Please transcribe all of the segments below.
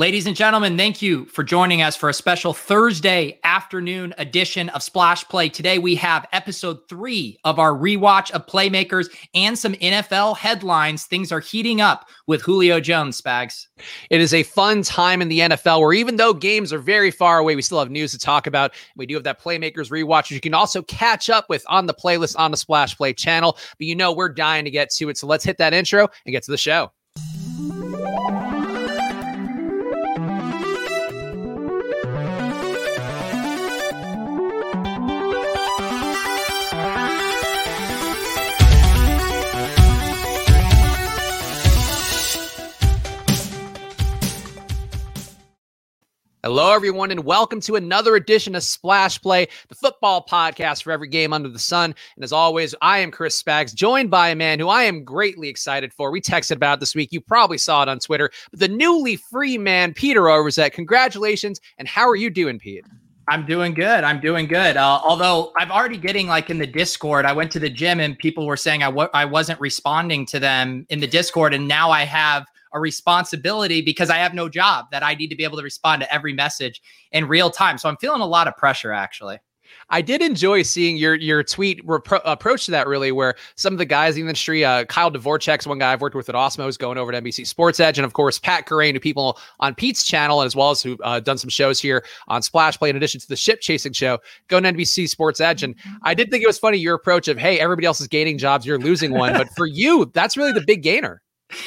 Ladies and gentlemen, thank you for joining us for a special Thursday afternoon edition of Splash Play. Today we have episode three of our rewatch of Playmakers and some NFL headlines. Things are heating up with Julio Jones, Spags. It is a fun time in the NFL where even though games are very far away, we still have news to talk about. We do have that Playmakers rewatch, you can also catch up with on the playlist on the Splash Play channel. But you know, we're dying to get to it. So let's hit that intro and get to the show. Hello, everyone, and welcome to another edition of Splash Play, the football podcast for every game under the sun. And as always, I am Chris Spags, joined by a man who I am greatly excited for. We texted about this week. You probably saw it on Twitter. But the newly free man, Peter Overzet. Congratulations. And how are you doing, Pete? I'm doing good. I'm doing good. Uh, although I've already getting like in the Discord, I went to the gym and people were saying I w- I wasn't responding to them in the Discord. And now I have – a responsibility because I have no job that I need to be able to respond to every message in real time. So I'm feeling a lot of pressure actually. I did enjoy seeing your your tweet repro- approach to that really, where some of the guys in the industry, uh, Kyle Dvorchak's one guy I've worked with at Awesemo, is going over to NBC Sports Edge, and of course Pat Kerrane, who people on Pete's channel, as well as who uh, done some shows here on Splash Play, in addition to the ship chasing show, going to NBC Sports Edge. And I did think it was funny your approach of, hey, everybody else is gaining jobs, you're losing one, but for you, that's really the big gainer.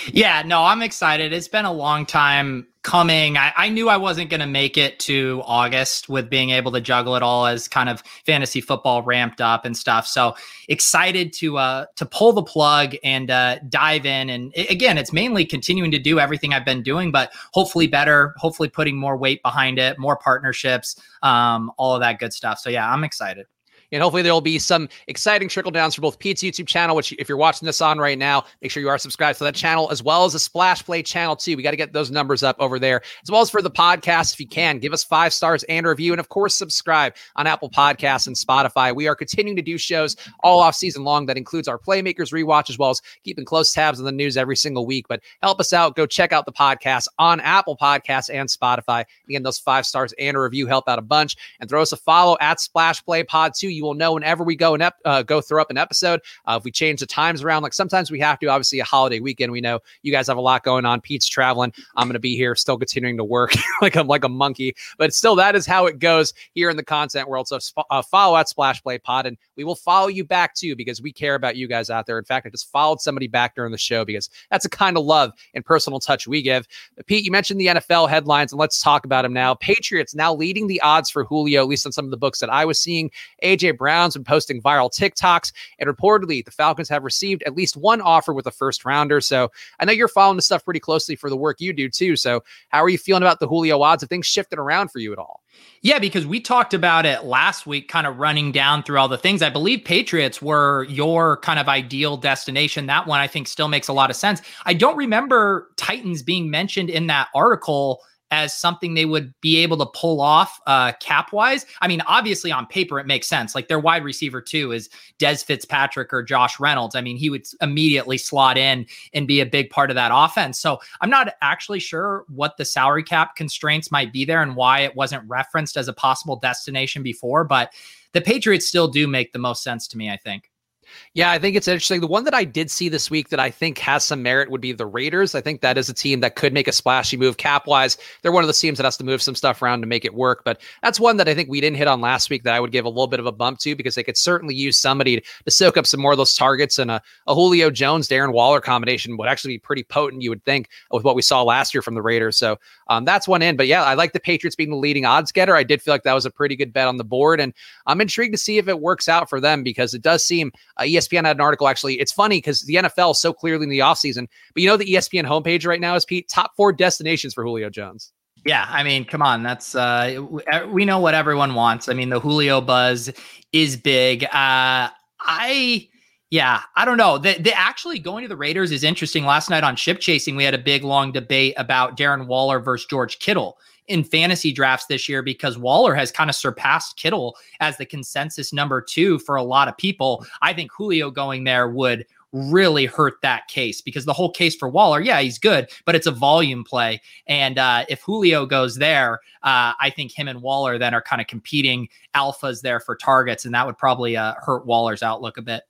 Yeah, no, I'm excited. It's been a long time coming. I, I knew I wasn't going to make it to August with being able to juggle it all as kind of fantasy football ramped up and stuff. So excited to uh, to pull the plug and uh, dive in. And again, it's mainly continuing to do everything I've been doing, but hopefully better. Hopefully putting more weight behind it, more partnerships, um, all of that good stuff. So yeah, I'm excited. And hopefully there will be some exciting trickle downs for both Pete's YouTube channel, which if you're watching this on right now, make sure you are subscribed to that channel, as well as the Splash Play channel too. We got to get those numbers up over there, as well as for the podcast. If you can, give us five stars and review, and of course subscribe on Apple Podcasts and Spotify. We are continuing to do shows all off season long. That includes our Playmakers rewatch, as well as keeping close tabs on the news every single week. But help us out. Go check out the podcast on Apple Podcasts and Spotify. Again, those five stars and a review help out a bunch. And throw us a follow at Splash Play Pod too. You will know whenever we go and ep- uh, go throw up an episode. Uh, if we change the times around, like sometimes we have to. Obviously, a holiday weekend. We know you guys have a lot going on. Pete's traveling. I'm going to be here, still continuing to work like I'm like a monkey. But still, that is how it goes here in the content world. So uh, follow at Splash Play Pod, and we will follow you back too because we care about you guys out there. In fact, I just followed somebody back during the show because that's a kind of love and personal touch we give. Pete, you mentioned the NFL headlines, and let's talk about them now. Patriots now leading the odds for Julio, at least on some of the books that I was seeing. AJ Brown's been posting viral TikToks, and reportedly the Falcons have received at least one offer with a first rounder. So I know you're following the stuff pretty closely for the work you do too. So how are you feeling about the Julio odds? Have things shifted around for you at all? Yeah, because we talked about it last week, kind of running down through all the things. I believe Patriots were your kind of ideal destination. That one I think still makes a lot of sense. I don't remember Titans being mentioned in that article as something they would be able to pull off uh, cap wise. I mean, obviously on paper it makes sense. Like their wide receiver too is Dez Fitzpatrick or Josh Reynolds. I mean, he would immediately slot in and be a big part of that offense. So I'm not actually sure what the salary cap constraints might be there and why it wasn't referenced as a possible destination before, but the Patriots still do make the most sense to me, I think. Yeah, I think it's interesting. The one that I did see this week that I think has some merit would be the Raiders. I think that is a team that could make a splashy move cap wise. They're one of the teams that has to move some stuff around to make it work. But that's one that I think we didn't hit on last week that I would give a little bit of a bump to because they could certainly use somebody to soak up some more of those targets. And a, a Julio Jones, Darren Waller combination would actually be pretty potent, you would think, with what we saw last year from the Raiders. So um, that's one in. But yeah, I like the Patriots being the leading odds getter. I did feel like that was a pretty good bet on the board. And I'm intrigued to see if it works out for them because it does seem ESPN had an article actually. It's funny because the NFL is so clearly in the offseason, but you know, the ESPN homepage right now is Pete top four destinations for Julio Jones. Yeah, I mean, come on, that's uh we know what everyone wants. I mean, the Julio buzz is big. Uh I yeah, I don't know. The, the actually going to the Raiders is interesting. Last night on Ship Chasing, we had a big long debate about Darren Waller versus George Kittle in fantasy drafts this year because Waller has kind of surpassed Kittle as the consensus number two for a lot of people. I think Julio going there would really hurt that case because the whole case for Waller, yeah, he's good, but it's a volume play. And uh, if Julio goes there, uh, I think him and Waller then are kind of competing alphas there for targets, and that would probably uh, hurt Waller's outlook a bit.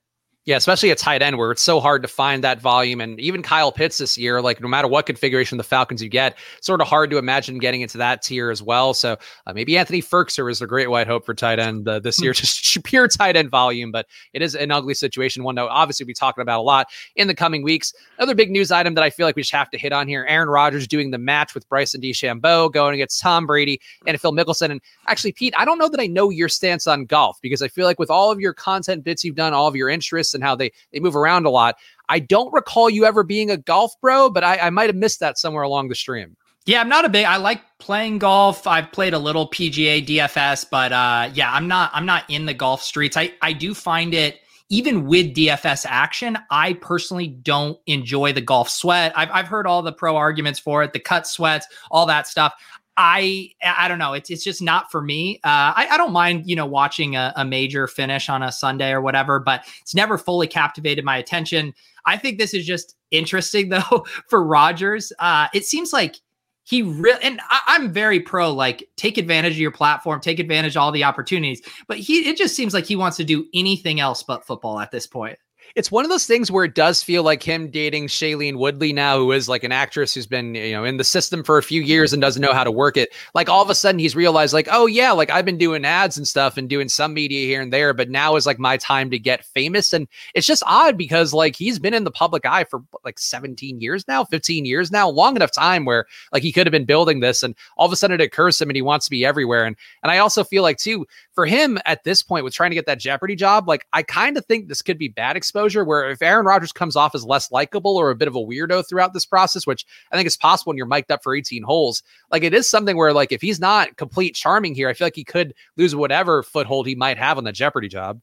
Yeah, especially a tight end where it's so hard to find that volume. And even Kyle Pitts this year, like no matter what configuration the Falcons you get, sort of hard to imagine getting into that tier as well. So uh, maybe Anthony Firkser is a great white hope for tight end uh, this year, just pure tight end volume. But it is an ugly situation, one that obviously we'll be talking about a lot in the coming weeks. Another big news item that I feel like we just have to hit on here Aaron Rodgers doing the match with Bryson DeChambeau going against Tom Brady and Phil Mickelson. And actually, Pete, I don't know that I know your stance on golf because I feel like with all of your content bits you've done, all of your interests and how they, they move around a lot. I don't recall you ever being a golf bro, but I, I might have missed that somewhere along the stream. Yeah, I'm not a big. I like playing golf. I've played a little PGA DFS, but uh, yeah, I'm not. I'm not in the golf streets. I I do find it even with DFS action. I personally don't enjoy the golf sweat. I've I've heard all the pro arguments for it, the cut sweats, all that stuff. I I don't know. It's it's just not for me. Uh, I, I don't mind you know watching a, a major finish on a Sunday or whatever, but it's never fully captivated my attention. I think this is just interesting though for Rodgers. Uh, it seems like he really and I, am very pro like take advantage of your platform, take advantage of all the opportunities. But he it just seems like he wants to do anything else but football at this point it's one of those things where it does feel like him dating Shailene Woodley now, who is like an actress who's been, you know, in the system for a few years and doesn't know how to work it. Like all of a sudden he's realized, like, oh yeah, like I've been doing ads and stuff and doing some media here and there, but now is like my time to get famous. And it's just odd because like he's been in the public eye for like 17 years now, 15 years now, long enough time where like he could have been building this and all of a sudden it occurs to him and he wants to be everywhere. And and I also feel like too, for him at this point with trying to get that Jeopardy job, like I kind of think this could be bad exposure where if Aaron Rodgers comes off as less likable or a bit of a weirdo throughout this process, which I think is possible when you're mic'd up for 18 holes, like it is something where like if he's not complete charming here, I feel like he could lose whatever foothold he might have on the Jeopardy job.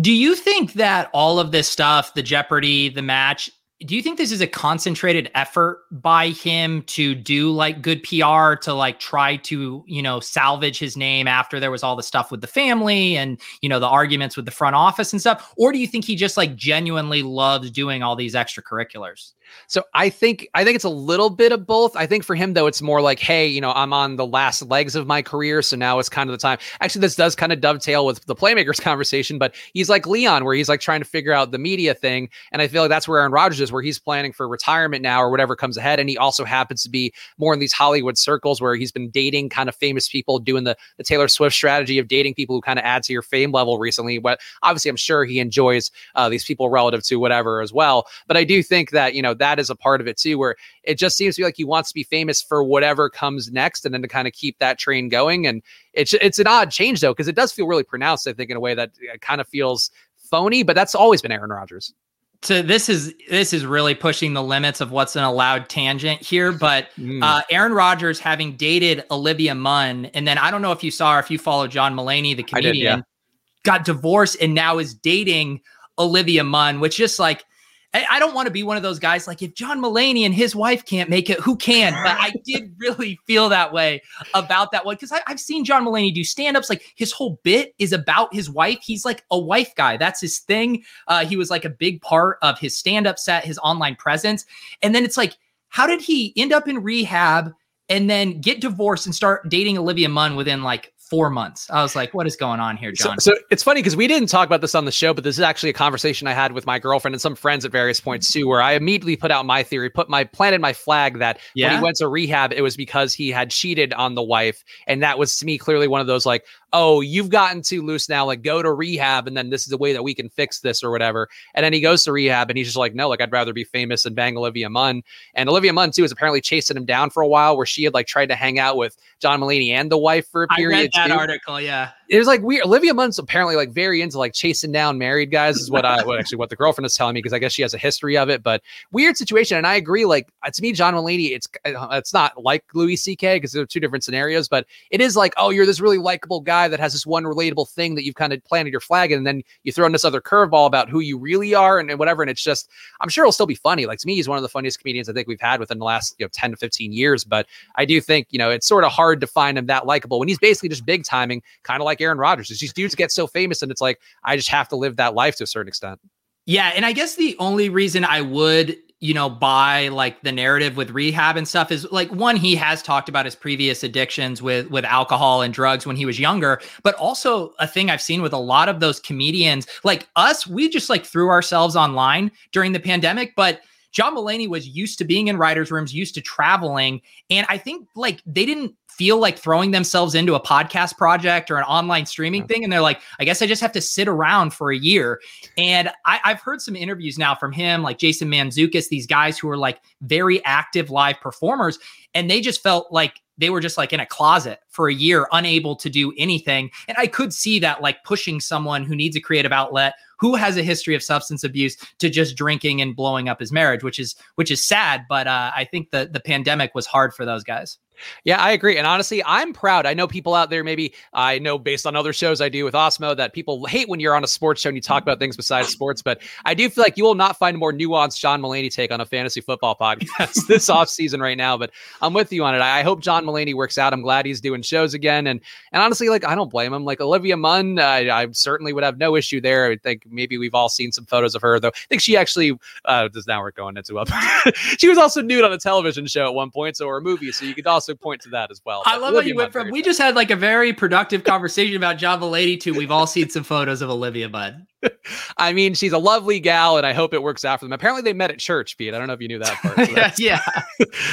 Do you think that all of this stuff, the Jeopardy, the match, do you think this is a concentrated effort by him to do like good PR to like try to, you know, salvage his name after there was all the stuff with the family and, you know, the arguments with the front office and stuff? Or do you think he just like genuinely loves doing all these extracurriculars? So I think I think it's a little bit of both. I think for him though, it's more like, hey, you know, I'm on the last legs of my career, so now it's kind of the time. Actually, this does kind of dovetail with the playmakers conversation, but he's like Leon, where he's like trying to figure out the media thing, and I feel like that's where Aaron Rodgers is, where he's planning for retirement now or whatever comes ahead, and he also happens to be more in these Hollywood circles where he's been dating kind of famous people, doing the the Taylor Swift strategy of dating people who kind of add to your fame level recently. But obviously, I'm sure he enjoys uh, these people relative to whatever as well. But I do think that you know that is a part of it too, where it just seems to be like he wants to be famous for whatever comes next, and then to kind of keep that train going. And it's it's an odd change though, because it does feel really pronounced. I think in a way that uh, kind of feels phony, but that's always been Aaron Rodgers. So this is this is really pushing the limits of what's an allowed tangent here. But mm. uh, Aaron Rodgers having dated Olivia Munn, and then I don't know if you saw or if you follow John Mulaney, the comedian, did, yeah. got divorced and now is dating Olivia Munn, which just like I don't want to be one of those guys like if John Mulaney and his wife can't make it, who can? But I did really feel that way about that one because I've seen John Mulaney do stand ups. Like his whole bit is about his wife. He's like a wife guy. That's his thing. Uh, he was like a big part of his stand up set, his online presence. And then it's like, how did he end up in rehab and then get divorced and start dating Olivia Munn within like four months. I was like, what is going on here, John? So, so it's funny because we didn't talk about this on the show, but this is actually a conversation I had with my girlfriend and some friends at various points mm-hmm. too, where I immediately put out my theory, put my planted my flag that yeah? when he went to rehab, it was because he had cheated on the wife. And that was to me clearly one of those like, oh, you've gotten too loose now, like go to rehab, and then this is the way that we can fix this or whatever. And then he goes to rehab and he's just like, no, like I'd rather be famous and bang Olivia Munn. And Olivia Munn too is apparently chasing him down for a while, where she had like tried to hang out with John Mulaney and the wife for a period. I read that too. article, yeah it was like weird. Olivia Munn's apparently like very into like chasing down married guys, is what I what actually what the girlfriend is telling me because I guess she has a history of it. But weird situation, and I agree. Like uh, to me, John Mulaney, it's uh, it's not like Louis C.K. because they're two different scenarios, but it is like oh, you're this really likable guy that has this one relatable thing that you've kind of planted your flag, in, and then you throw in this other curveball about who you really are and, and whatever, and it's just I'm sure it'll still be funny. Like to me, he's one of the funniest comedians I think we've had within the last you know 10 to 15 years. But I do think you know it's sort of hard to find him that likable when he's basically just big timing, kind of like Aaron Rodgers. Just dudes get so famous and it's like I just have to live that life to a certain extent. Yeah, and I guess the only reason I would you know, buy like the narrative with rehab and stuff is like one he has talked about his previous addictions with with alcohol and drugs when he was younger, but also a thing I've seen with a lot of those comedians like us, we just like threw ourselves online during the pandemic, but John Mulaney was used to being in writers' rooms, used to traveling. And I think like they didn't feel like throwing themselves into a podcast project or an online streaming yeah. thing. And they're like, I guess I just have to sit around for a year. And I, have heard some interviews now from him, like Jason Mantzoukas, these guys who are like very active live performers. And they just felt like they were just like in a closet for a year, unable to do anything. And I could see that like pushing someone who needs a creative outlet, who has a history of substance abuse, to just drinking and blowing up his marriage, which is which is sad. But uh, I think the the pandemic was hard for those guys. Yeah, I agree. And honestly, I'm proud. I know people out there, maybe I know based on other shows I do with Awesemo that people hate when you're on a sports show and you talk about things besides sports. But I do feel like you will not find a more nuanced John Mulaney take on a fantasy football podcast this off season right now. But I'm with you on it. I hope John Mulaney works out. I'm glad he's doing shows again. And and honestly, like I don't blame him. Like Olivia Munn, I, I certainly would have no issue there. I think maybe we've all seen some photos of her, though. I think she actually uh does now we're going into up. she was also nude on a television show at one point, so or a movie. So you could also point to that as well. I love Olivia how you went from we just had like a very productive conversation about John Mulaney to we've all seen some photos of Olivia Munn. I mean, she's a lovely gal, and I hope it works out for them. Apparently, they met at church, Pete. I don't know if you knew that part. Yeah.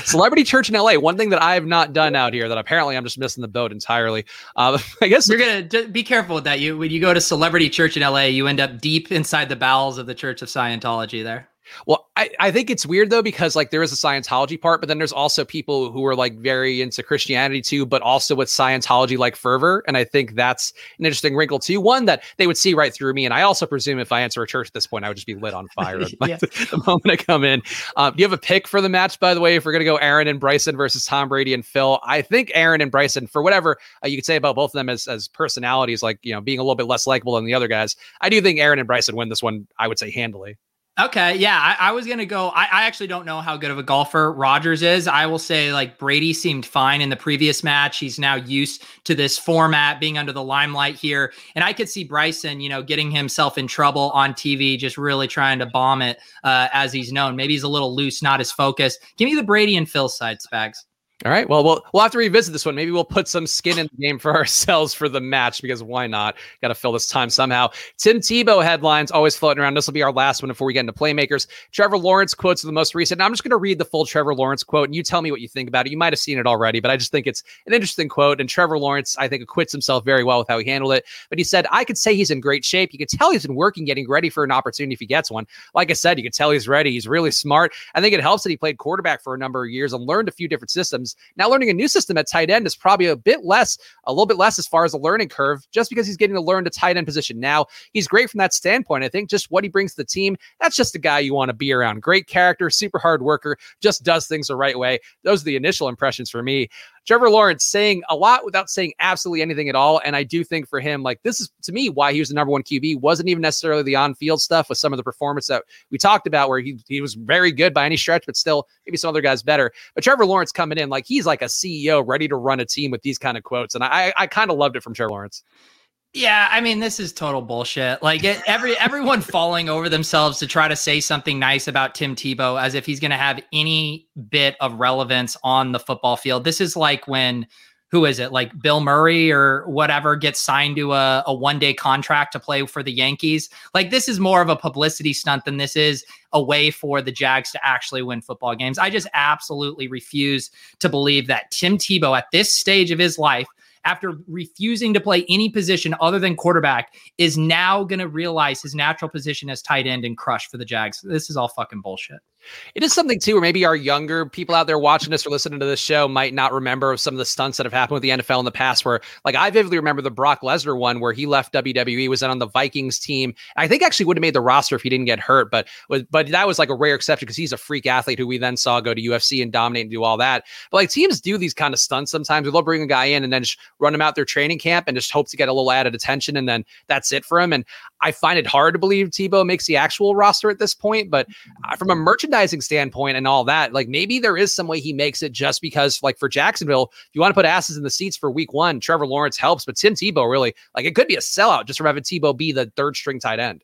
Celebrity church in LA. One thing that I have not done out here that apparently I'm just missing the boat entirely. Uh, I guess you're gonna be careful with that. You when you go to celebrity church in LA, you end up deep inside the bowels of the Church of Scientology there. Well, I, I think it's weird though, because like there is a Scientology part, but then there's also people who are like very into Christianity too, but also with Scientology like fervor. And I think that's an interesting wrinkle too. One that they would see right through me. And I also presume if I answer a church at this point, I would just be lit on fire yeah. the moment I come in. Um, do you have a pick for the match, by the way? If we're going to go Aaron and Bryson versus Tom Brady and Phil, I think Aaron and Bryson, for whatever uh, you could say about both of them as, as personalities, like, you know, being a little bit less likable than the other guys, I do think Aaron and Bryson win this one, I would say handily. Okay, yeah, I, I was gonna go. I, I, actually don't know how good of a golfer Rodgers is. I will say, like Brady seemed fine in the previous match. He's now used to this format, being under the limelight here, and I could see Bryson, you know, getting himself in trouble on TV, just really trying to bomb it uh, as he's known. Maybe he's a little loose, not as focused. Give me the Brady and Phil side, Spags. All right. Well, we'll we'll have to revisit this one. Maybe we'll put some skin in the game for ourselves for the match because why not? Got to fill this time somehow. Tim Tebow headlines always floating around. This will be our last one before we get into playmakers. Trevor Lawrence quotes the most recent. I'm just going to read the full Trevor Lawrence quote, and you tell me what you think about it. You might have seen it already, but I just think it's an interesting quote. And Trevor Lawrence, I think, acquits himself very well with how he handled it. But he said, "I could say he's in great shape. You could tell he's been working, getting ready for an opportunity if he gets one. Like I said, you could tell he's ready. He's really smart. I think it helps that he played quarterback for a number of years and learned a few different systems. Now, learning a new system at tight end is probably a bit less, a little bit less as far as the learning curve, just because he's getting to learn the tight end position now. He's great from that standpoint. I think just what he brings to the team, that's just a guy you want to be around. Great character, super hard worker, just does things the right way. Those are the initial impressions for me. Trevor Lawrence saying a lot without saying absolutely anything at all. And I do think for him, like this is to me why he was the number one QB. Wasn't even necessarily the on-field stuff with some of the performance that we talked about, where he he was very good by any stretch, but still maybe some other guys better. But Trevor Lawrence coming in like he's like a CEO ready to run a team with these kind of quotes, and I I kind of loved it from Trevor Lawrence. Yeah, I mean, this is total bullshit. Like it, every everyone falling over themselves to try to say something nice about Tim Tebow as if he's going to have any bit of relevance on the football field. This is like when who is it? Like Bill Murray or whatever gets signed to a, a one day contract to play for the Yankees. Like this is more of a publicity stunt than this is a way for the Jags to actually win football games. I just absolutely refuse to believe that Tim Tebow at this stage of his life after refusing to play any position other than quarterback, is now going to realize his natural position as tight end and crush for the Jags. This is all fucking bullshit. It is something too, where maybe our younger people out there watching this or listening to this show might not remember some of the stunts that have happened with the NFL in the past. Where, like, I vividly remember the Brock Lesnar one where he left WWE, was then on the Vikings team. I think actually would have made the roster if he didn't get hurt, but but that was like a rare exception because he's a freak athlete who we then saw go to UFC and dominate and do all that. But like teams do these kind of stunts sometimes. Love bring a guy in and then just run him out their training camp and just hope to get a little added attention, and then that's it for him. And I find it hard to believe Tebow makes the actual roster at this point, but uh, from a merchandising standpoint and all that, like maybe there is some way he makes it just because, like for Jacksonville, if you want to put asses in the seats for week one, Trevor Lawrence helps, but Tim Tebow really, like it could be a sellout just from having Tebow be the third string tight end.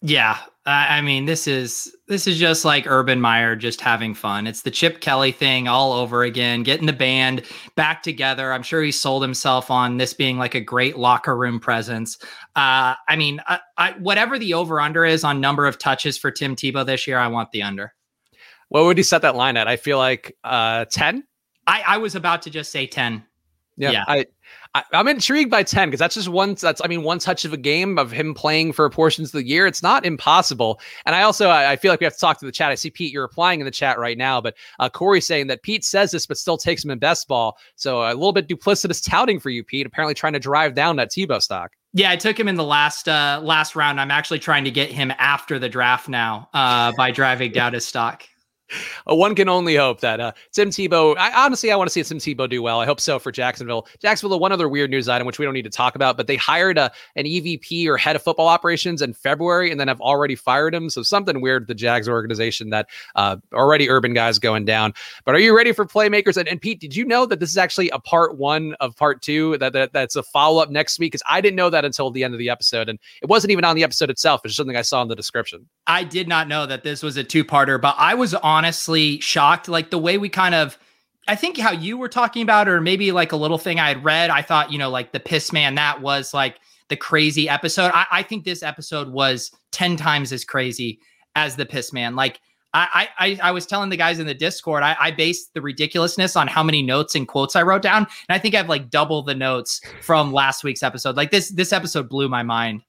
Yeah, I mean, this is this is just like Urban Meyer just having fun. It's the Chip Kelly thing all over again, getting the band back together. I'm sure he sold himself on this being like a great locker room presence. Uh, I mean, I, I, whatever the over under is on number of touches for Tim Tebow this year, I want the under. What would you set that line at? I feel like uh, 10. I, I was about to just say 10. Yeah, yeah. I I, am intrigued by 10 because that's just one that's I mean one touch of a game of him playing for portions of the year. It's not impossible. And I also I, I feel like we have to talk to the chat. I see Pete, you're replying in the chat right now, but uh, Corey saying that Pete says this but still takes him in best ball. So a little bit duplicitous touting for you, Pete. Apparently trying to drive down that Tebow stock. Yeah, I took him in the last uh last round. I'm actually trying to get him after the draft now uh by driving down his stock. Uh, one can only hope that uh, Tim Tebow. I, honestly, I want to see Tim Tebow do well. I hope so for Jacksonville. Jacksonville, one other weird news item, which we don't need to talk about, but they hired a, an EVP or head of football operations in February and then have already fired him. So something weird with the Jags organization that uh, already urban guys going down. But are you ready for playmakers? And, and Pete, did you know that this is actually a part one of part two? That, that that's a follow up next week? Because I didn't know that until the end of the episode, and it wasn't even on the episode itself. It's something I saw in the description. I did not know that this was a two parter, but I was honestly shocked. Like the way we kind of, I think how you were talking about, or maybe like a little thing I had read, I thought, you know, like the piss man, that was like the crazy episode. I, I think this episode was 10 times as crazy as the piss man. Like, I, I I was telling the guys in the Discord, I, I based the ridiculousness on how many notes and quotes I wrote down, and I think I have like double the notes from last week's episode. Like this this episode blew my mind.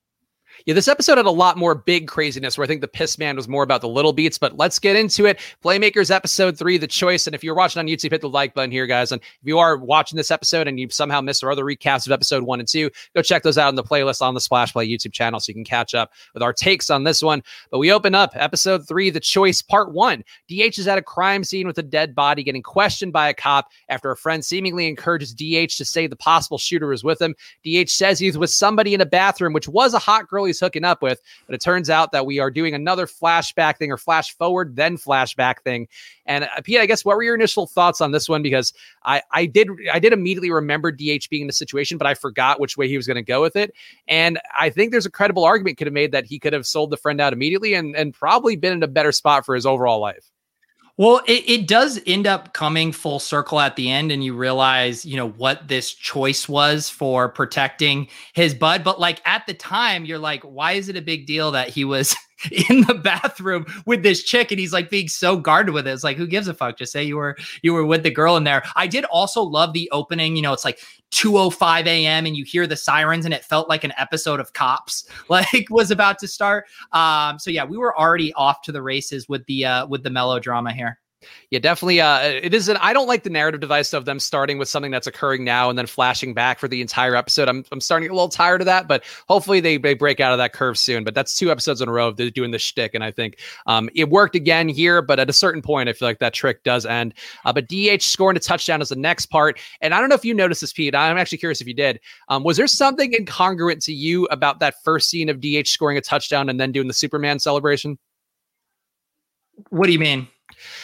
Yeah, this episode had a lot more big craziness where I think the piss man was more about the little beats, but let's get into it. Playmakers episode three, the choice. And if you're watching on YouTube, hit the like button here, guys. And if you are watching this episode and you've somehow missed our other recaps of episode one and two, go check those out in the playlist on the Splash Play YouTube channel so you can catch up with our takes on this one. But we open up episode three, the choice, part one. DH is at a crime scene with a dead body getting questioned by a cop after a friend seemingly encourages DH to say the possible shooter is with him. DH says he's with somebody in a bathroom, which was a hot girl hooking up with. But it turns out that we are doing another flashback thing or flash forward, then flashback thing. And uh, Pete, I guess what were your initial thoughts on this one? Because I, I did I did immediately remember DH being in the situation, but I forgot which way he was going to go with it. And I think there's a credible argument could have made that he could have sold the friend out immediately and, and probably been in a better spot for his overall life. Well, it, it does end up coming full circle at the end, and you realize, you know, what this choice was for protecting his bud. But like at the time, you're like, why is it a big deal that he was in the bathroom with this chick and he's like being so guarded with it. It's like, who gives a fuck? Just say you were you were with the girl in there. I did also love the opening. You know, it's like 2:05 a.m. and you hear the sirens and it felt like an episode of Cops like was about to start. Um, so yeah, we were already off to the races with the uh with the melodrama here. Yeah, definitely. Uh, it is. An, I don't like the narrative device of them starting with something that's occurring now and then flashing back for the entire episode. I'm, I'm starting a little tired of that, but hopefully they, they break out of that curve soon. But that's two episodes in a row of doing the shtick, and I think um, it worked again here. But at a certain point, I feel like that trick does end. Uh, but DH scoring a touchdown is the next part, and I don't know if you noticed this, Pete. I'm actually curious if you did. Um, was there something incongruent to you about that first scene of DH scoring a touchdown and then doing the Superman celebration? What do you mean?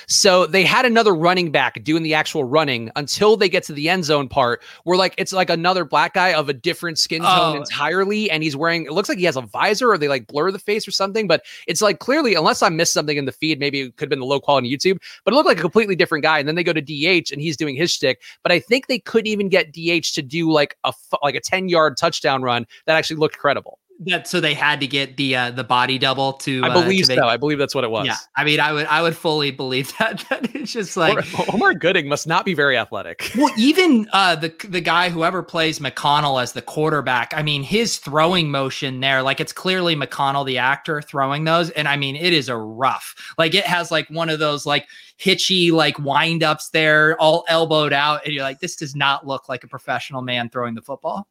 So they had another running back doing the actual running until they get to the end zone part where like it's like another black guy of a different skin tone oh. entirely. And he's wearing it looks like he has a visor or they like blur the face or something. But it's like clearly, unless I missed something in the feed, maybe it could have been the low quality YouTube, but it looked like a completely different guy. And then they go to DH and he's doing his shtick. But I think they couldn't even get DH to do like a like a 10 yard touchdown run that actually looked credible that so they had to get the uh the body double to I believe uh, so. I believe that's what it was. Yeah. I mean I would I would fully believe that that it's just like Omar Gooding must not be very athletic. Well, even uh the the guy whoever plays McConnell as the quarterback, I mean his throwing motion there, like it's clearly McConnell the actor throwing those and I mean it is a rough. Like it has like one of those like hitchy like wind ups there all elbowed out and you're like this does not look like a professional man throwing the football.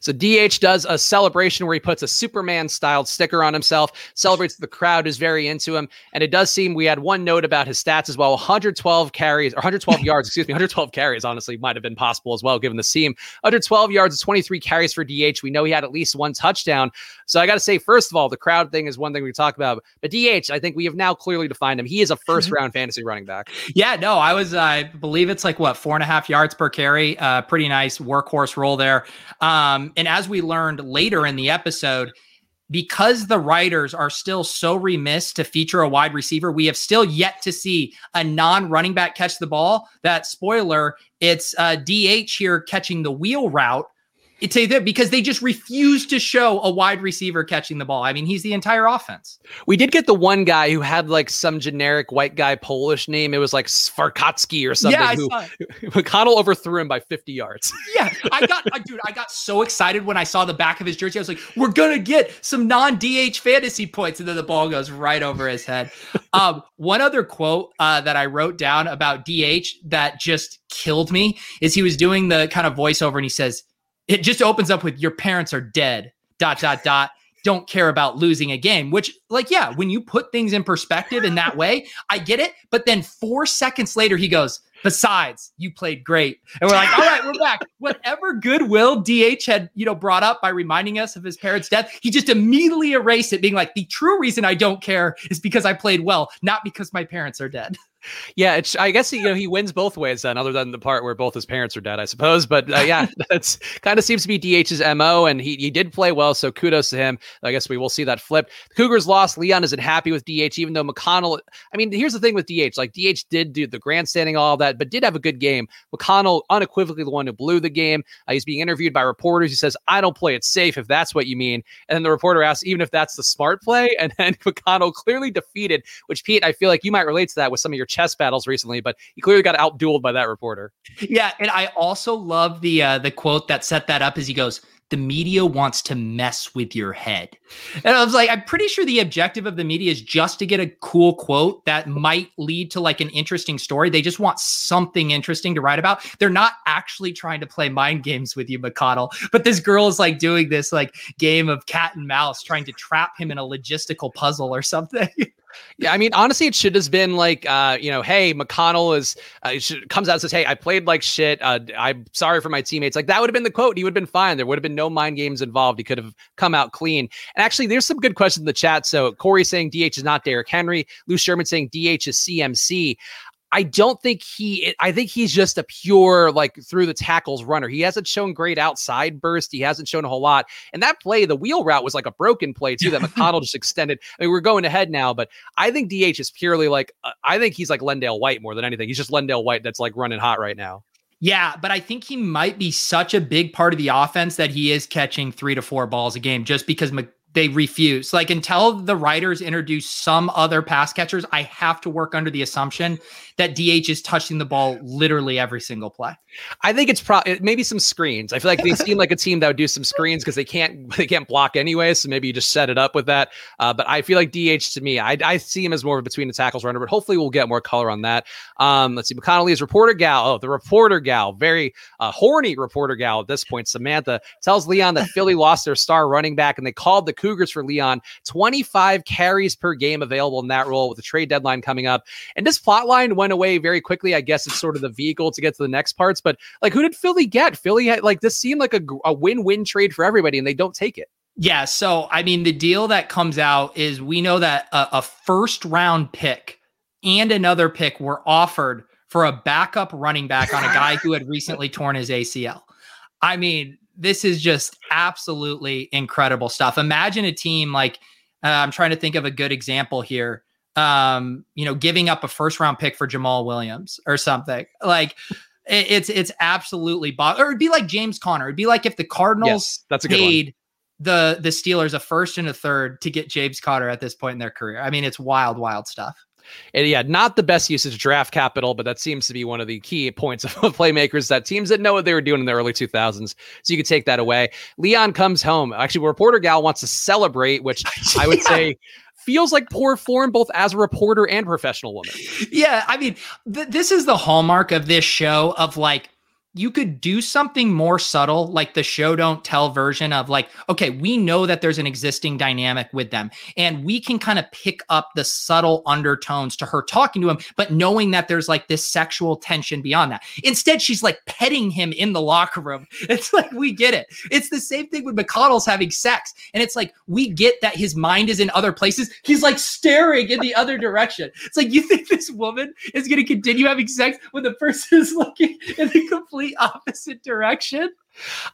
So DH does a celebration where he puts a Superman styled sticker on himself, celebrates the crowd is very into him. And it does seem we had one note about his stats as well 112 carries or 112 yards, excuse me, 112 carries, honestly, might have been possible as well, given the seam. 112 yards, 23 carries for DH. We know he had at least one touchdown. So I got to say, first of all, the crowd thing is one thing we talk about. But DH, I think we have now clearly defined him. He is a first round fantasy running back. Yeah, no, I was, I believe it's like what, four and a half yards per carry. Uh, pretty nice workhorse role there. Um, um, and as we learned later in the episode, because the writers are still so remiss to feature a wide receiver, we have still yet to see a non running back catch the ball. That spoiler, it's uh, DH here catching the wheel route it's that because they just refuse to show a wide receiver catching the ball. I mean, he's the entire offense. We did get the one guy who had like some generic white guy Polish name. It was like Svarkatsky or something. Yeah, who McConnell overthrew him by 50 yards. Yeah, I got, I, dude, I got so excited when I saw the back of his jersey. I was like, we're gonna get some non-DH fantasy points, and then the ball goes right over his head. Um, one other quote uh, that I wrote down about DH that just killed me is he was doing the kind of voiceover, and he says it just opens up with your parents are dead, dot, dot, dot. Don't care about losing a game, which, like, yeah, when you put things in perspective in that way, I get it. But then four seconds later, he goes, Besides, you played great. And we're like, all right, we're back. Whatever goodwill DH had, you know, brought up by reminding us of his parents' death, he just immediately erased it, being like, the true reason I don't care is because I played well, not because my parents are dead. Yeah, it's. I guess you know he wins both ways then, other than the part where both his parents are dead, I suppose. But uh, yeah, that's kind of seems to be DH's mo, and he he did play well, so kudos to him. I guess we will see that flip. The Cougars lost. Leon isn't happy with DH, even though McConnell. I mean, here's the thing with DH. Like DH did do the grandstanding, all that, but did have a good game. McConnell unequivocally the one who blew the game. Uh, he's being interviewed by reporters. He says, "I don't play it safe, if that's what you mean." And then the reporter asks, "Even if that's the smart play?" And then McConnell clearly defeated. Which Pete, I feel like you might relate to that with some of your chess battles recently, but he clearly got outdueled by that reporter. Yeah, and I also love the uh, the quote that set that up as he goes, the media wants to mess with your head. And I was like, I'm pretty sure the objective of the media is just to get a cool quote that might lead to like an interesting story. They just want something interesting to write about. They're not actually trying to play mind games with you, McConnell. But this girl is like doing this like game of cat and mouse, trying to trap him in a logistical puzzle or something. Yeah, I mean, honestly, it should have been like, uh, you know, hey, McConnell is uh, should, comes out and says, "Hey, I played like shit. Uh, I'm sorry for my teammates." Like that would have been the quote. He would have been fine. There would have been no mind games involved. He could have come out clean. And actually, there's some good questions in the chat. So Corey saying DH is not Derrick Henry. Lou Sherman saying DH is CMC. I don't think he, I think he's just a pure, like through the tackles runner. He hasn't shown great outside burst. He hasn't shown a whole lot. And that play, the wheel route was like a broken play too, that McConnell just extended. I mean, we're going ahead now, but I think DH is purely like, uh, I think he's like LenDale White more than anything. He's just LenDale White that's like running hot right now. Yeah, but I think he might be such a big part of the offense that he is catching three to four balls a game just because they refuse. Like until the writers introduce some other pass catchers, I have to work under the assumption that DH is touching the ball literally every single play. I think it's probably maybe some screens. I feel like they seem like a team that would do some screens because they can't they can't block anyway. So maybe you just set it up with that. Uh, but I feel like DH to me, I, I see him as more of a between the tackles runner. But hopefully we'll get more color on that. Um, let's see, McConnell is reporter gal. Oh, the reporter gal, very uh, horny reporter gal at this point. Samantha tells Leon that Philly lost their star running back and they called the Cougars for Leon. 25 carries per game available in that role with the trade deadline coming up. And this plot line went away very quickly. I guess it's sort of the vehicle to get to the next parts. But like, who did Philly get? Philly had like this seemed like a, a win win trade for everybody, and they don't take it. Yeah. So, I mean, the deal that comes out is we know that a, a first round pick and another pick were offered for a backup running back on a guy who had recently torn his ACL. I mean, this is just absolutely incredible stuff. Imagine a team like uh, I'm trying to think of a good example here um, you know, giving up a first round pick for Jamaal Williams or something. Like it, it's it's absolutely bo- or it'd be like James Conner. It'd be like if the Cardinals yes, that's a paid the the Steelers a first and a third to get James Conner at this point in their career. I mean, it's wild, wild stuff. And yeah, not the best usage of draft capital, but that seems to be one of the key points of playmakers that teams that know what they were doing in the early 2000s. So you could take that away. Leon comes home. Actually, reporter gal wants to celebrate, which I would yeah. say feels like poor form both as a reporter and professional woman. Yeah, I mean, th- this is the hallmark of this show of like you could do something more subtle like the show don't tell version of like okay we know that there's an existing dynamic with them and we can kind of pick up the subtle undertones to her talking to him but knowing that there's like this sexual tension beyond that. Instead she's like petting him in the locker room. It's like we get it. It's the same thing with mcconnell's having sex and it's like we get that his mind is in other places. He's like staring in the other direction. It's like you think this woman is going to continue having sex when the person is looking in the complete opposite direction.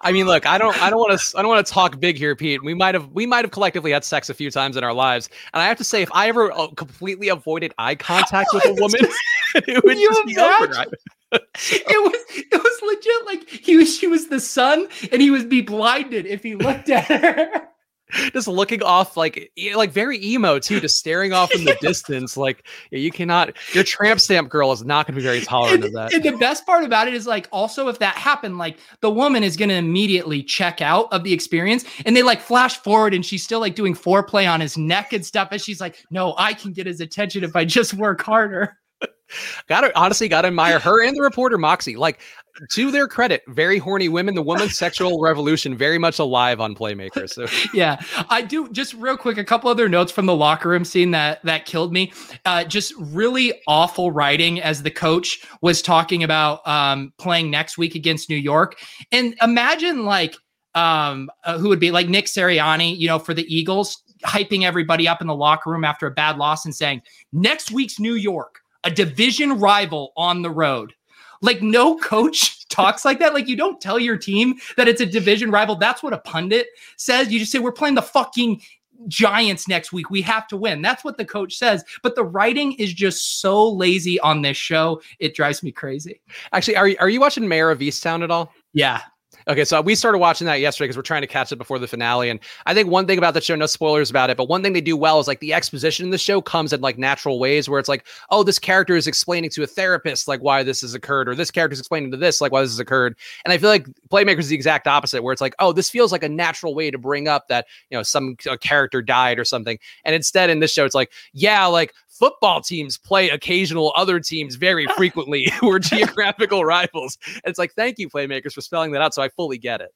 I mean, look, I don't, I don't want to, I don't want to talk big here, Pete. We might have, we might have collectively had sex a few times in our lives, and I have to say, if I ever uh, completely avoided eye contact with a woman, it would just be over. right? it was it was legit like he was she was the sun and he would be blinded if he looked at her just looking off like like very emo too just staring off in the distance like you cannot your tramp stamp girl is not going to be very tolerant and, of that. and the best part about it is like also if that happened like the woman is going to immediately check out of the experience and they like flash forward and she's still like doing foreplay on his neck and stuff and she's like no i can get his attention if i just work harder. Gotta honestly gotta admire her and the reporter moxie. Like to their credit very horny women the woman's sexual revolution very much alive on playmakers so yeah i do just real quick a couple other notes from the locker room scene that that killed me uh, just really awful writing as the coach was talking about um, playing next week against new york and imagine like um, uh, who would be like nick sirianni you know for the eagles hyping everybody up in the locker room after a bad loss and saying next week's new york a division rival on the road. Like no coach talks like that. Like you don't tell your team that it's a division rival. That's what a pundit says. You just say we're playing the fucking Giants next week. We have to win. That's what the coach says. But the writing is just so lazy on this show. It drives me crazy. Actually, are you, are you watching Mare of Easttown at all? Yeah. Okay, so we started watching that yesterday because we're trying to catch it before the finale. And I think one thing about the show, no spoilers about it, but one thing they do well is like the exposition in the show comes in like natural ways where it's like, oh, this character is explaining to a therapist like why this has occurred, or this character is explaining to this like why this has occurred. And I feel like Playmakers is the exact opposite, where it's like, oh, this feels like a natural way to bring up that you know some character died or something. And instead in this show, it's like, yeah, like football teams play occasional other teams very frequently who are geographical rivals. And it's like, thank you, playmakers, for spelling that out. So I fully get it.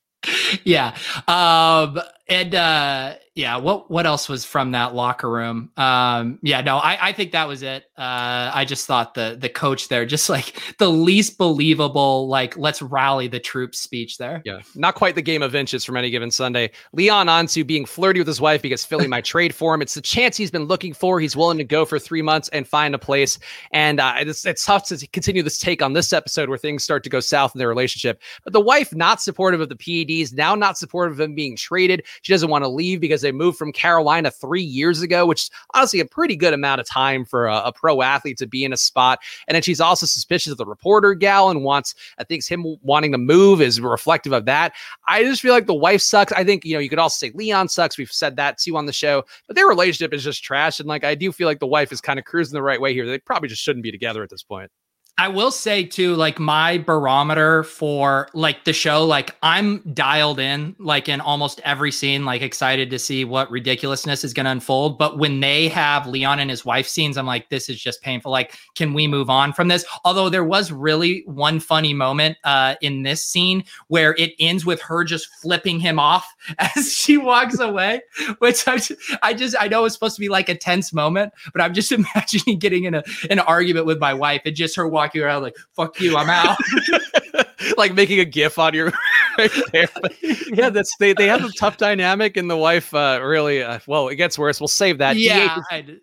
Yeah. Um, and uh, yeah, what what else was from that locker room? Um, yeah, no, I, I think that was it. Uh, I just thought the the coach there, just like the least believable, like let's rally the troops speech there. Yeah, not quite the game of inches from any given Sunday. Leon Onsu being flirty with his wife because Philly might trade for him. It's the chance he's been looking for. He's willing to go for three months and find a place. And uh, it's it's tough to continue this take on this episode where things start to go south in their relationship. But the wife not supportive of the PEDs, now not supportive of him being traded. She doesn't want to leave because they moved from Carolina three years ago, which is honestly a pretty good amount of time for a, a pro athlete to be in a spot. And then she's also suspicious of the reporter gal and wants, I think him wanting to move is reflective of that. I just feel like the wife sucks. I think, you know, you could also say Leon sucks. We've said that too on the show, but their relationship is just trash. And like, I do feel like the wife is kind of cruising the right way here. They probably just shouldn't be together at this point. I will say too, like my barometer for like the show, like I'm dialed in, like in almost every scene, like excited to see what ridiculousness is going to unfold. But when they have Leon and his wife scenes, I'm like, this is just painful. Like, can we move on from this? Although there was really one funny moment uh, in this scene where it ends with her just flipping him off as she walks away, which I just, I just, I know it's supposed to be like a tense moment, but I'm just imagining getting in a, an argument with my wife and just her walking walking around like "fuck you, I'm out," like making a gif on your right there. But yeah, that's they they have a tough dynamic, and the wife uh, really uh, well, it gets worse. We'll save that. Yeah,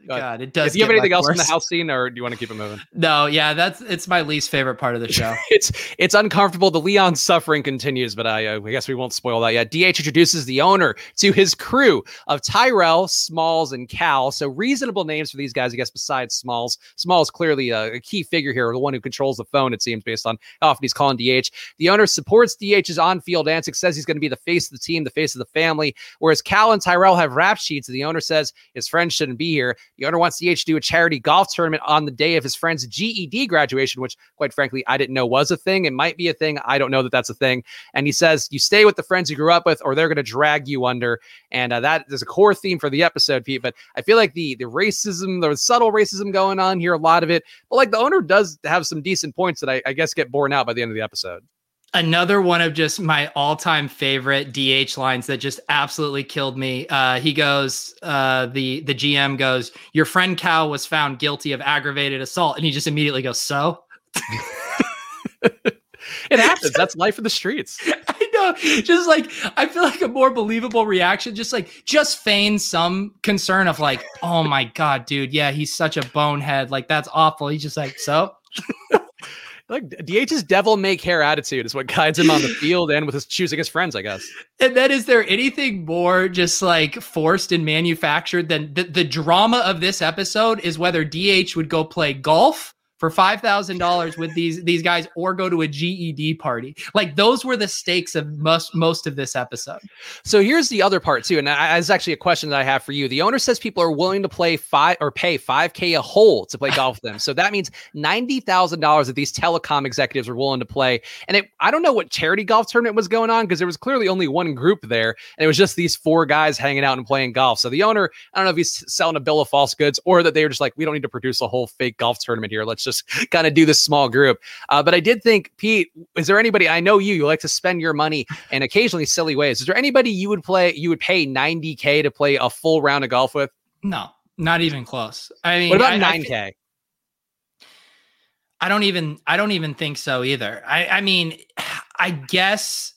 God, it does. Do you have anything else worse. in the house scene, or do you want to keep it moving? No, yeah, that's it's my least favorite part of the show. it's it's uncomfortable. The Leon suffering continues, but I, uh, I guess we won't spoil that yet. DH introduces the owner to his crew of Tyrell, Smalls, and Cal. So reasonable names for these guys, I guess. Besides Smalls, Smalls clearly a, a key figure here, the one who controls the phone. It seems based on how often he's calling DH. The owner supports DH's on-field antics, says he's going to be the face of the team, the face of the family. Whereas Cal and Tyrell have rap sheets, the owner says his friends shouldn't be here. The owner wants DH to do a charity golf tournament on the day of his friend's GED graduation, which, quite frankly, I didn't know was a thing. It might be a thing. I don't know that that's a thing. And he says you stay with the friends you grew up with, or they're going to drag you under. And uh, that is a core theme for the episode, Pete. But I feel like the the racism, the subtle racism going on here, a lot of it. But like the owner does have some decent points that I, I guess get borne out by the end of the episode another one of just my all-time favorite DH lines that just absolutely killed me. Uh, he goes, uh, the the GM goes, "Your friend Cal was found guilty of aggravated assault," and he just immediately goes, "So." it happens. That's life in the streets. I know. Just like I feel like a more believable reaction. Just like just feign some concern of like, oh my god, dude, yeah, he's such a bonehead. Like that's awful. He's just like, so. like DH's devil may care attitude is what guides him on the field and with his choosing his friends, I guess. And then is there anything more just like forced and manufactured than the, the drama of this episode is whether DH would go play golf for five thousand dollars with these these guys or go to a GED party. Like those were the stakes of most most of this episode. So here's the other part too, and that's actually a question that I have for you. The owner says people are willing to play five or pay five k a hole to play golf with them. So that means ninety thousand dollars that these telecom executives are willing to play. And it, I don't know what charity golf tournament was going on because there was clearly only one group there, and it was just these four guys hanging out and playing golf. So the owner, I don't know if he's selling a bill of false goods or that they were just like, we don't need to produce a whole fake golf tournament here. Let's just kind of do this small group. Uh, but I did think, Pete, is there anybody I know you, you like to spend your money in occasionally silly ways? Is there anybody you would play, you would pay 90K to play a full round of golf with? No, not even close. I mean, what about 9K? I, I don't even, I don't even think so either. I, I mean, I guess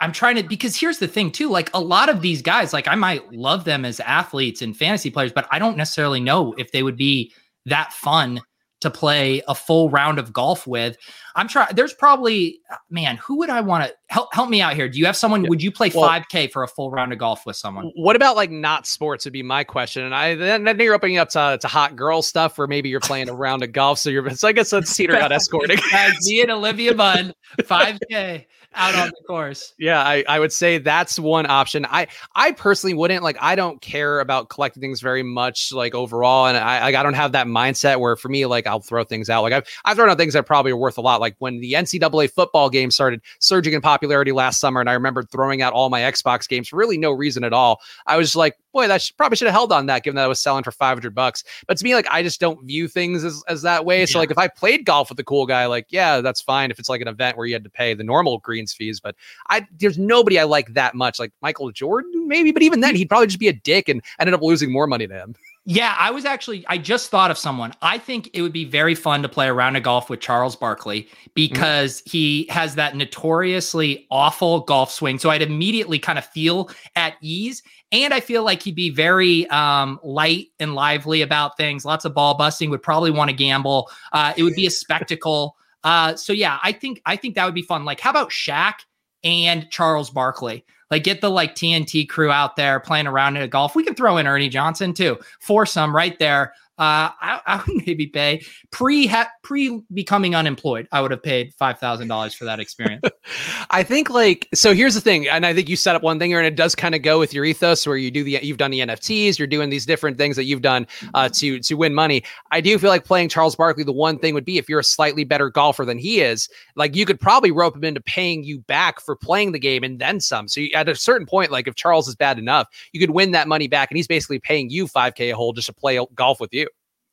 I'm trying to because here's the thing too like a lot of these guys like I might love them as athletes and fantasy players but I don't necessarily know if they would be that fun to play a full round of golf with. I'm trying. There's probably, man, who would I want to help? Help me out here. Do you have someone? Yeah. Would you play well, 5K for a full round of golf with someone? What about like not sports? Would be my question. And I then, you're opening up to, to hot girl stuff, where maybe you're playing a round of golf. So you're. So I guess let's out escorting. me and Olivia Munn, 5K out on the course. Yeah, I, I would say that's one option. I I personally wouldn't like. I don't care about collecting things very much, like overall, and I like I don't have that mindset where for me, like I'll throw things out. Like I've I've thrown out things that probably are worth a lot. Like when the NCAA football game started surging in popularity last summer, and I remember throwing out all my Xbox games for really no reason at all. I was like, boy, that should, probably should have held on that, given that I was selling for five hundred bucks. But to me, like I just don't view things as as that way. Yeah. So like if I played golf with a cool guy, like yeah, that's fine. If it's like an event where you had to pay the normal fees, but I there's nobody I like that much. Like Michael Jordan, maybe, but even then, he'd probably just be a dick and ended up losing more money to him. Yeah, I was actually, I just thought of someone. I think it would be very fun to play around a round of golf with Charles Barkley mm-hmm. because mm-hmm. he has that notoriously awful golf swing. So I'd immediately kind of feel at ease. And I feel like he'd be very um, light and lively about things, lots of ball busting, would probably want to gamble. Uh, it would be a spectacle. Uh, so yeah, I think I think that would be fun. Like, how about Shaq and Charles Barkley? Like get the like TNT crew out there playing around in a golf. We can throw in Ernie Johnson too. Foursome right there. Uh, I, I would maybe pay pre pre becoming unemployed. I would have paid five thousand dollars for that experience. I think like so. Here's the thing, and I think you set up one thing here, and it does kind of go with your ethos, where you do the you've done the NFTs, you're doing these different things that you've done uh, to to win money. I do feel like playing Charles Barkley. The one thing would be if you're a slightly better golfer than he is, like you could probably rope him into paying you back for playing the game and then some. So you, at a certain point, like if Charles is bad enough, you could win that money back, and he's basically paying you five k a hole just to play golf with you.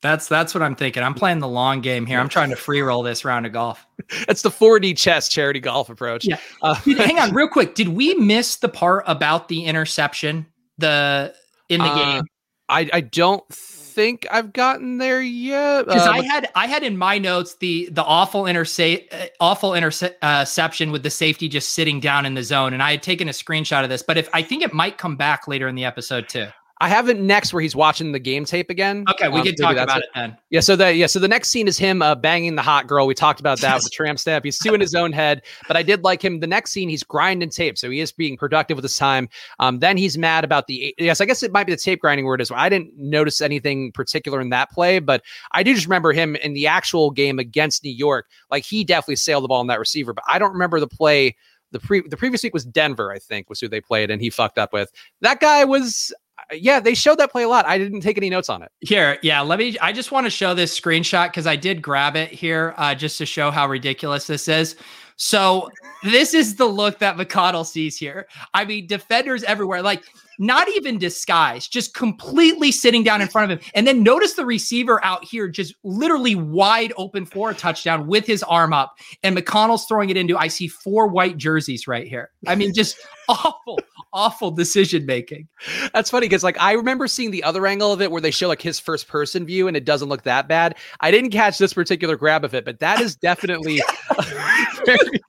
That's that's what I'm thinking. I'm playing the long game here. I'm trying to free roll this round of golf. That's the 4D chess charity golf approach. Yeah. Uh, hang on, real quick. Did we miss the part about the interception? The in the uh, game. I I don't think I've gotten there yet. Because uh, I had I had in my notes the the awful intercept uh, awful interception with the safety just sitting down in the zone, and I had taken a screenshot of this. But if I think it might come back later in the episode too. I have it next where he's watching the game tape again. Okay, we um, can talk about it. it then. Yeah, so the yeah, so the next scene is him uh, banging the hot girl. We talked about that with the tramp stamp. He's two in his own head, but I did like him. The next scene, he's grinding tape, so he is being productive with his time. Um, then he's mad about the yes, I guess it might be the tape grinding word as well. I didn't notice anything particular in that play, but I do just remember him in the actual game against New York. Like he definitely sailed the ball in that receiver, but I don't remember the play the pre the previous week was Denver, I think, was who they played, and he fucked up with. That guy was yeah, they showed that play a lot. I didn't take any notes on it. Here, yeah, let me. I just want to show this screenshot because I did grab it here uh, just to show how ridiculous this is. So this is the look that McConnell sees here. I mean, defenders everywhere, like not even disguised, just completely sitting down in front of him. And then notice the receiver out here, just literally wide open for a touchdown with his arm up. And McConnell's throwing it into, I see four white jerseys right here. I mean, just awful, awful decision making. That's funny because like I remember seeing the other angle of it where they show like his first person view and it doesn't look that bad. I didn't catch this particular grab of it, but that is definitely very,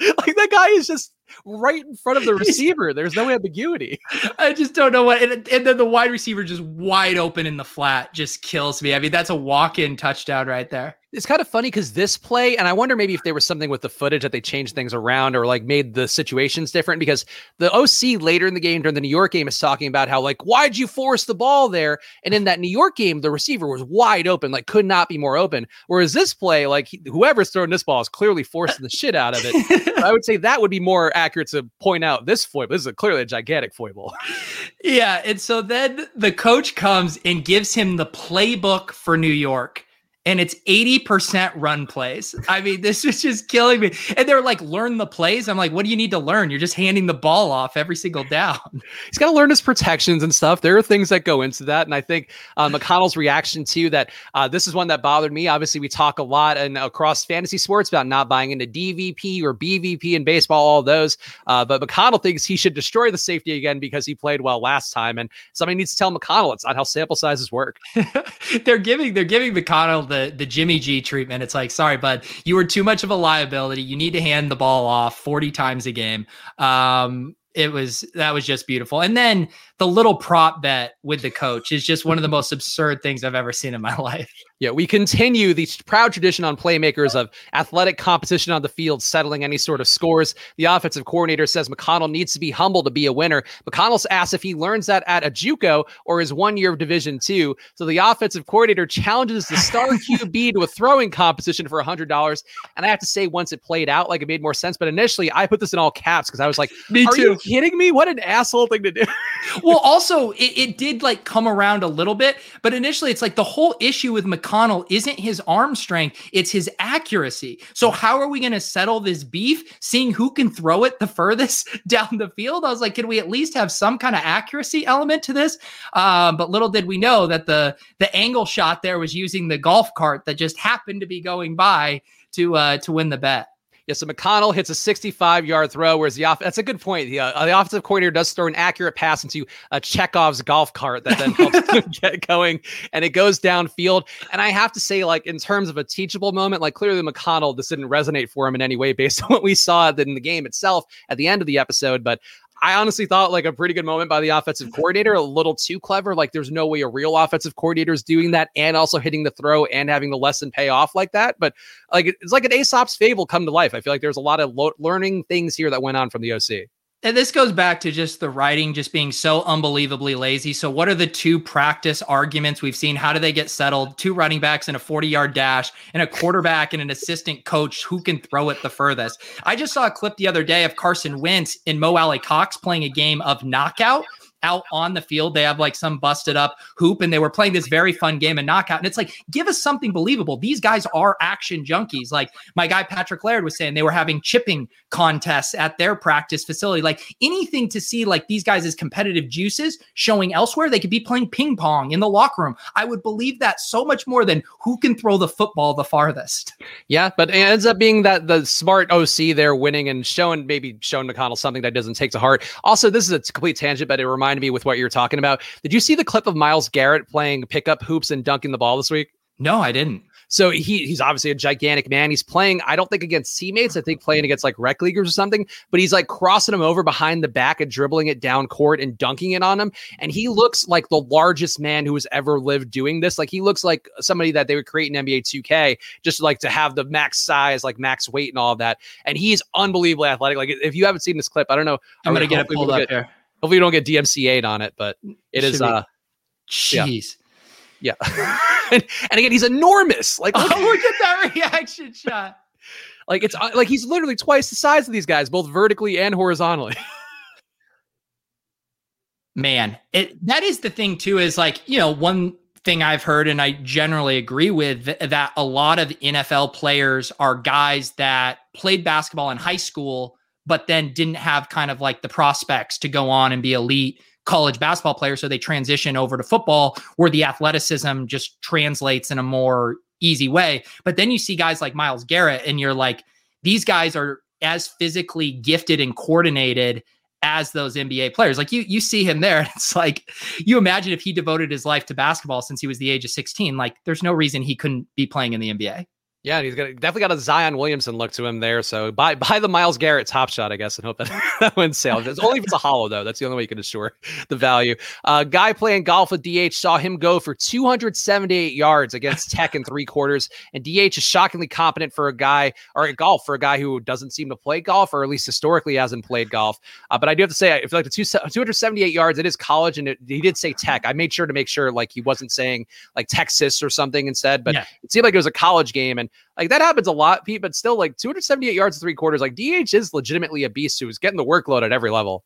like that guy is just right in front of the receiver. There's no ambiguity. I just don't know what. And, and, then the wide receiver just wide open in the flat just kills me. I mean, that's a walk in touchdown right there. It's kind of funny because this play, and I wonder maybe if there was something with the footage that they changed things around or like made the situations different because the OC later in the game during the New York game is talking about how like why'd you force the ball there? And in that New York game, the receiver was wide open, like could not be more open. Whereas this play, like whoever's throwing this ball is clearly forcing the shit out of it. I would say that would be more accurate to point out this foible. This is a, clearly a gigantic foible. yeah, and so then the coach comes and gives him the playbook for New York and it's 80% run plays. I mean, this is just killing me. And they're like, learn the plays. I'm like, what do you need to learn? You're just handing the ball off every single down. He's got to learn his protections and stuff. There are things that go into that. And I think uh, McConnell's reaction to that, uh, this is one that bothered me. Obviously, we talk a lot and across fantasy sports about not buying into DVP or BVP in baseball, all those. Uh, but McConnell thinks he should destroy the safety again because he played well last time. And somebody needs to tell McConnell it's not how sample sizes work. they're giving, they're giving McConnell the the Jimmy G treatment. It's like, sorry, bud, you were too much of a liability. You need to hand the ball off 40 times a game. Um, it was that was just beautiful. And then the little prop bet with the coach is just one of the most absurd things I've ever seen in my life. Yeah, we continue the proud tradition on playmakers of athletic competition on the field, settling any sort of scores. The offensive coordinator says McConnell needs to be humble to be a winner. McConnell's asked if he learns that at a JUCO or his one year of Division two. So the offensive coordinator challenges the star QB to a throwing competition for hundred dollars. And I have to say, once it played out, like it made more sense. But initially, I put this in all caps because I was like, "Me Are too." you kidding me? What an asshole thing to do. well, also it, it did like come around a little bit, but initially it's like the whole issue with McConnell isn't his arm strength, it's his accuracy. So how are we going to settle this beef? Seeing who can throw it the furthest down the field. I was like, can we at least have some kind of accuracy element to this? Um, but little did we know that the the angle shot there was using the golf cart that just happened to be going by to uh, to win the bet. Yeah, so McConnell hits a 65 yard throw, whereas the off that's a good point. The, uh, the offensive coordinator does throw an accurate pass into uh, Chekhov's golf cart that then helps get going, and it goes downfield. And I have to say, like in terms of a teachable moment, like clearly McConnell this didn't resonate for him in any way based on what we saw in the game itself at the end of the episode. But I honestly thought like a pretty good moment by the offensive mm-hmm. coordinator, a little too clever. Like there's no way a real offensive coordinator is doing that and also hitting the throw and having the lesson pay off like that. But like it's like an Aesop's fable come to life. I feel like there's a lot of lo- learning things here that went on from the OC. And this goes back to just the writing just being so unbelievably lazy. So, what are the two practice arguments we've seen? How do they get settled? Two running backs in a 40 yard dash, and a quarterback and an assistant coach who can throw it the furthest. I just saw a clip the other day of Carson Wentz and Mo Alie-Cox playing a game of knockout out on the field. They have like some busted up hoop and they were playing this very fun game and knockout. And it's like, give us something believable. These guys are action junkies. Like my guy Patrick Laird was saying, they were having chipping contests at their practice facility. Like anything to see like these guys competitive juices showing elsewhere, they could be playing ping pong in the locker room. I would believe that so much more than who can throw the football the farthest. Yeah, but it ends up being that the smart OC there winning and showing maybe showing McConnell something that doesn't take to heart. Also, this is a complete tangent, but it reminds reminded me with what you're talking about. Did you see the clip of Myles Garrett playing pickup hoops and dunking the ball this week? No, I didn't. So he he's obviously a gigantic man. He's playing, I don't think against teammates, I think playing against like rec leaguers or something, but he's like crossing him over behind the back and dribbling it down court and dunking it on him. And he looks like the largest man who has ever lived doing this. Like he looks like somebody that they would create in NBA 2K, just like to have the max size, like max weight and all of that. And he's unbelievably athletic. Like if you haven't seen this clip, I don't know. I'm gonna get it pulled up here. Hopefully, you don't get DMCA'd on it, but it is. uh Jeez. Yeah. yeah. and, and, again, he's enormous. Like, look, oh, look at that reaction shot. Like it's uh, like he's literally twice the size of these guys, both vertically and horizontally. Man, it that is the thing too. Is like you know one thing I've heard, and I generally agree with that a lot of NFL players are guys that played basketball in high school but then didn't have kind of like the prospects to go on and be elite college basketball players. So they transition over to football where the athleticism just translates in a more easy way. But then you see guys like Myles Garrett, and you're like, these guys are as physically gifted and coordinated as those NBA players. Like you you see him there. It's like you imagine if he devoted his life to basketball since he was the age of 16, like there's no reason he couldn't be playing in the NBA. Yeah, he's got definitely got a Zion Williamson look to him there. So buy buy the Myles Garrett top shot, I guess, and hope that that wins sales. It's only if it's a hollow though. That's the only way you can assure the value. Uh, guy playing golf with DH saw him go for 278 yards against Tech in three quarters, and DH is shockingly competent for a guy or a golf for a guy who doesn't seem to play golf or at least historically hasn't played golf. Uh, but I do have to say, I feel like the two, 278 yards, it is college, and it, he did say Tech. I made sure to make sure like he wasn't saying like Texas or something instead, but yeah. it seemed like it was a college game and like that happens a lot, Pete, but still like 278 yards three quarters. Like DH is legitimately a beast who's getting the workload at every level.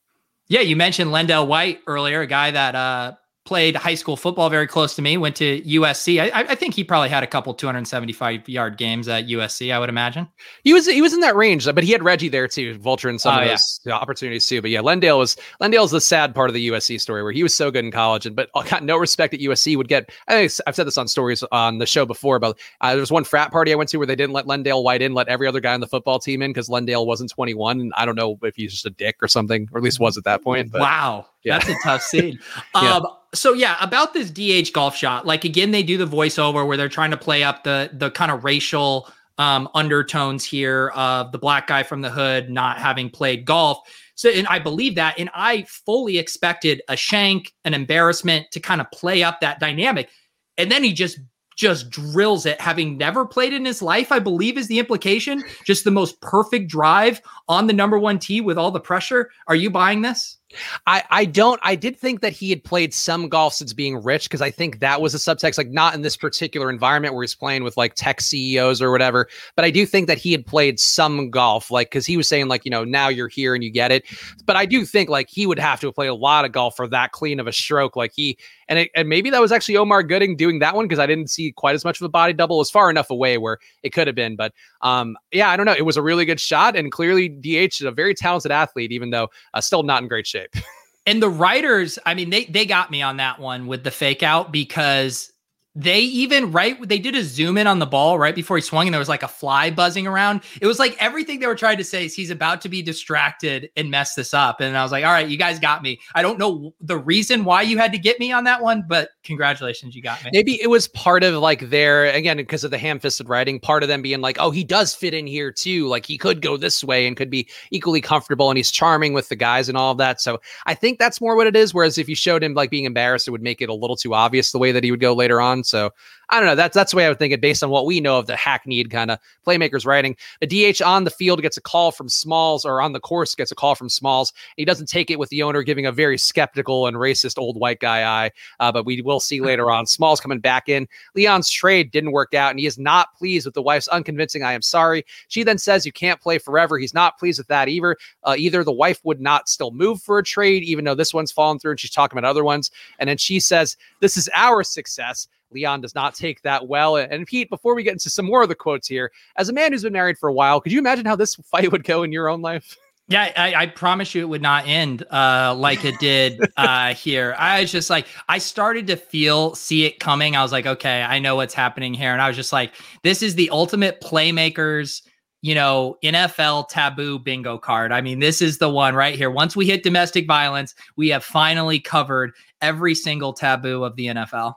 Yeah, you mentioned LenDale White earlier, a guy that uh played high school football very close to me, went to USC. I, I, think he probably had a couple 275 yard games at USC, I would imagine. He was he was in that range, but he had Reggie there too, Vulture and some oh, of those yeah. opportunities too. But yeah, LenDale was LenDale's the sad part of the USC story where he was so good in college and but got no respect at USC would get I think I've said this on stories on the show before, but uh, there was one frat party I went to where they didn't let LenDale White in, let every other guy on the football team in because LenDale wasn't 21. And I don't know if he's just a dick or something, or at least was at that point. But, wow. Yeah. That's a tough scene. yeah. Um, so yeah, about this DH golf shot, like again, they do the voiceover where they're trying to play up the the kind of racial um, undertones here of the black guy from the hood not having played golf. So, and I believe that, and I fully expected a shank, an embarrassment to kind of play up that dynamic, and then he just just drills it, having never played in his life, I believe is the implication. Just the most perfect drive on the number one tee with all the pressure. Are you buying this? I, I don't. I did think that he had played some golf since being rich because I think that was a subtext, like not in this particular environment where he's playing with like tech CEOs or whatever. But I do think that he had played some golf, like because he was saying like you know now you're here and you get it. But I do think like he would have to played a lot of golf for that clean of a stroke. Like he and it, and maybe that was actually Omar Gooding doing that one because I didn't see quite as much of a body double. It was far enough away where it could have been. But um yeah, I don't know. It was a really good shot and clearly DH is a very talented athlete, even though uh, still not in great shape. And the writers, I mean, they they got me on that one with the fake out because they even right they did a zoom in on the ball right before he swung and there was like a fly buzzing around. It was like everything they were trying to say is he's about to be distracted and mess this up. And i was like all right you guys got me. I don't know the reason why you had to get me on that one but congratulations you got me. Maybe it was part of like their again because of the ham-fisted writing part of them being like oh he does fit in here too. Like he could go this way and could be equally comfortable and he's charming with the guys and all of that. So i think that's more what it is whereas if you showed him like being embarrassed it would make it a little too obvious the way that he would go later on so I don't know. That's that's the way I would think it based on what we know of the hackneyed kind of playmakers writing. The DH on the field gets a call from Smalls, or on the course gets a call from Smalls. He doesn't take it with the owner giving a very skeptical and racist old white guy eye. Uh, but we will see later on. Smalls coming back in. Leon's trade didn't work out, and he is not pleased with the wife's unconvincing. I am sorry. She then says you can't play forever. He's not pleased with that either. Uh, either the wife would not still move for a trade, even though this one's fallen through, and she's talking about other ones. And then she says this is our success. Leon does not take that well. And Pete, before we get into some more of the quotes here, as a man who's been married for a while, could you imagine how this fight would go in your own life? Yeah, I, I, promise you it would not end uh, like it did uh, here. I was just like, I started to feel, see it coming. I was like, okay, I know what's happening here. And I was just like, this is the ultimate playmakers, you know, NFL taboo bingo card. I mean, this is the one right here. Once we hit domestic violence, we have finally covered every single taboo of the NFL.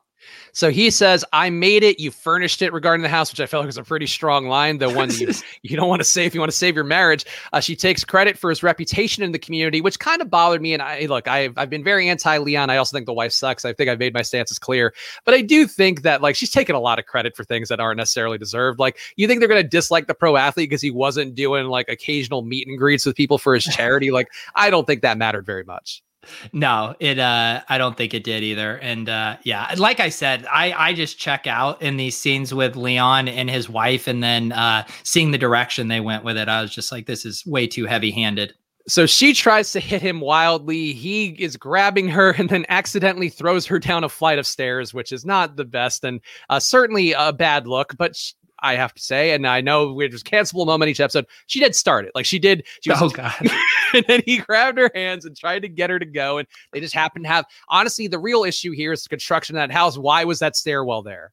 So he says, I made it. You furnished it regarding the house, which I felt like was a pretty strong line. The one you, you don't want to say if you want to save your marriage. Uh, she takes credit for his reputation in the community, which kind of bothered me. And I look, I've, I've been very anti Leon. I also think the wife sucks. I think I've made my stances clear. But I do think that like she's taking a lot of credit for things that aren't necessarily deserved. Like you think they're going to dislike the pro athlete because he wasn't doing like occasional meet and greets with people for his charity. like I don't think that mattered very much no it uh i don't think it did either and uh yeah like i said i i just check out in these scenes with leon and his wife and then uh seeing the direction they went with it i was just like this is way too heavy handed so she tries to hit him wildly. He is grabbing her and then accidentally throws her down a flight of stairs, which is not the best and uh, certainly a bad look. But I have to say, and I know we just cancelable moment each episode. She did start it, like she did. She was, oh god! and then he grabbed her hands and tried to get her to go, and they just happened to have. Honestly, the real issue here is the construction of that house. Why was that stairwell there?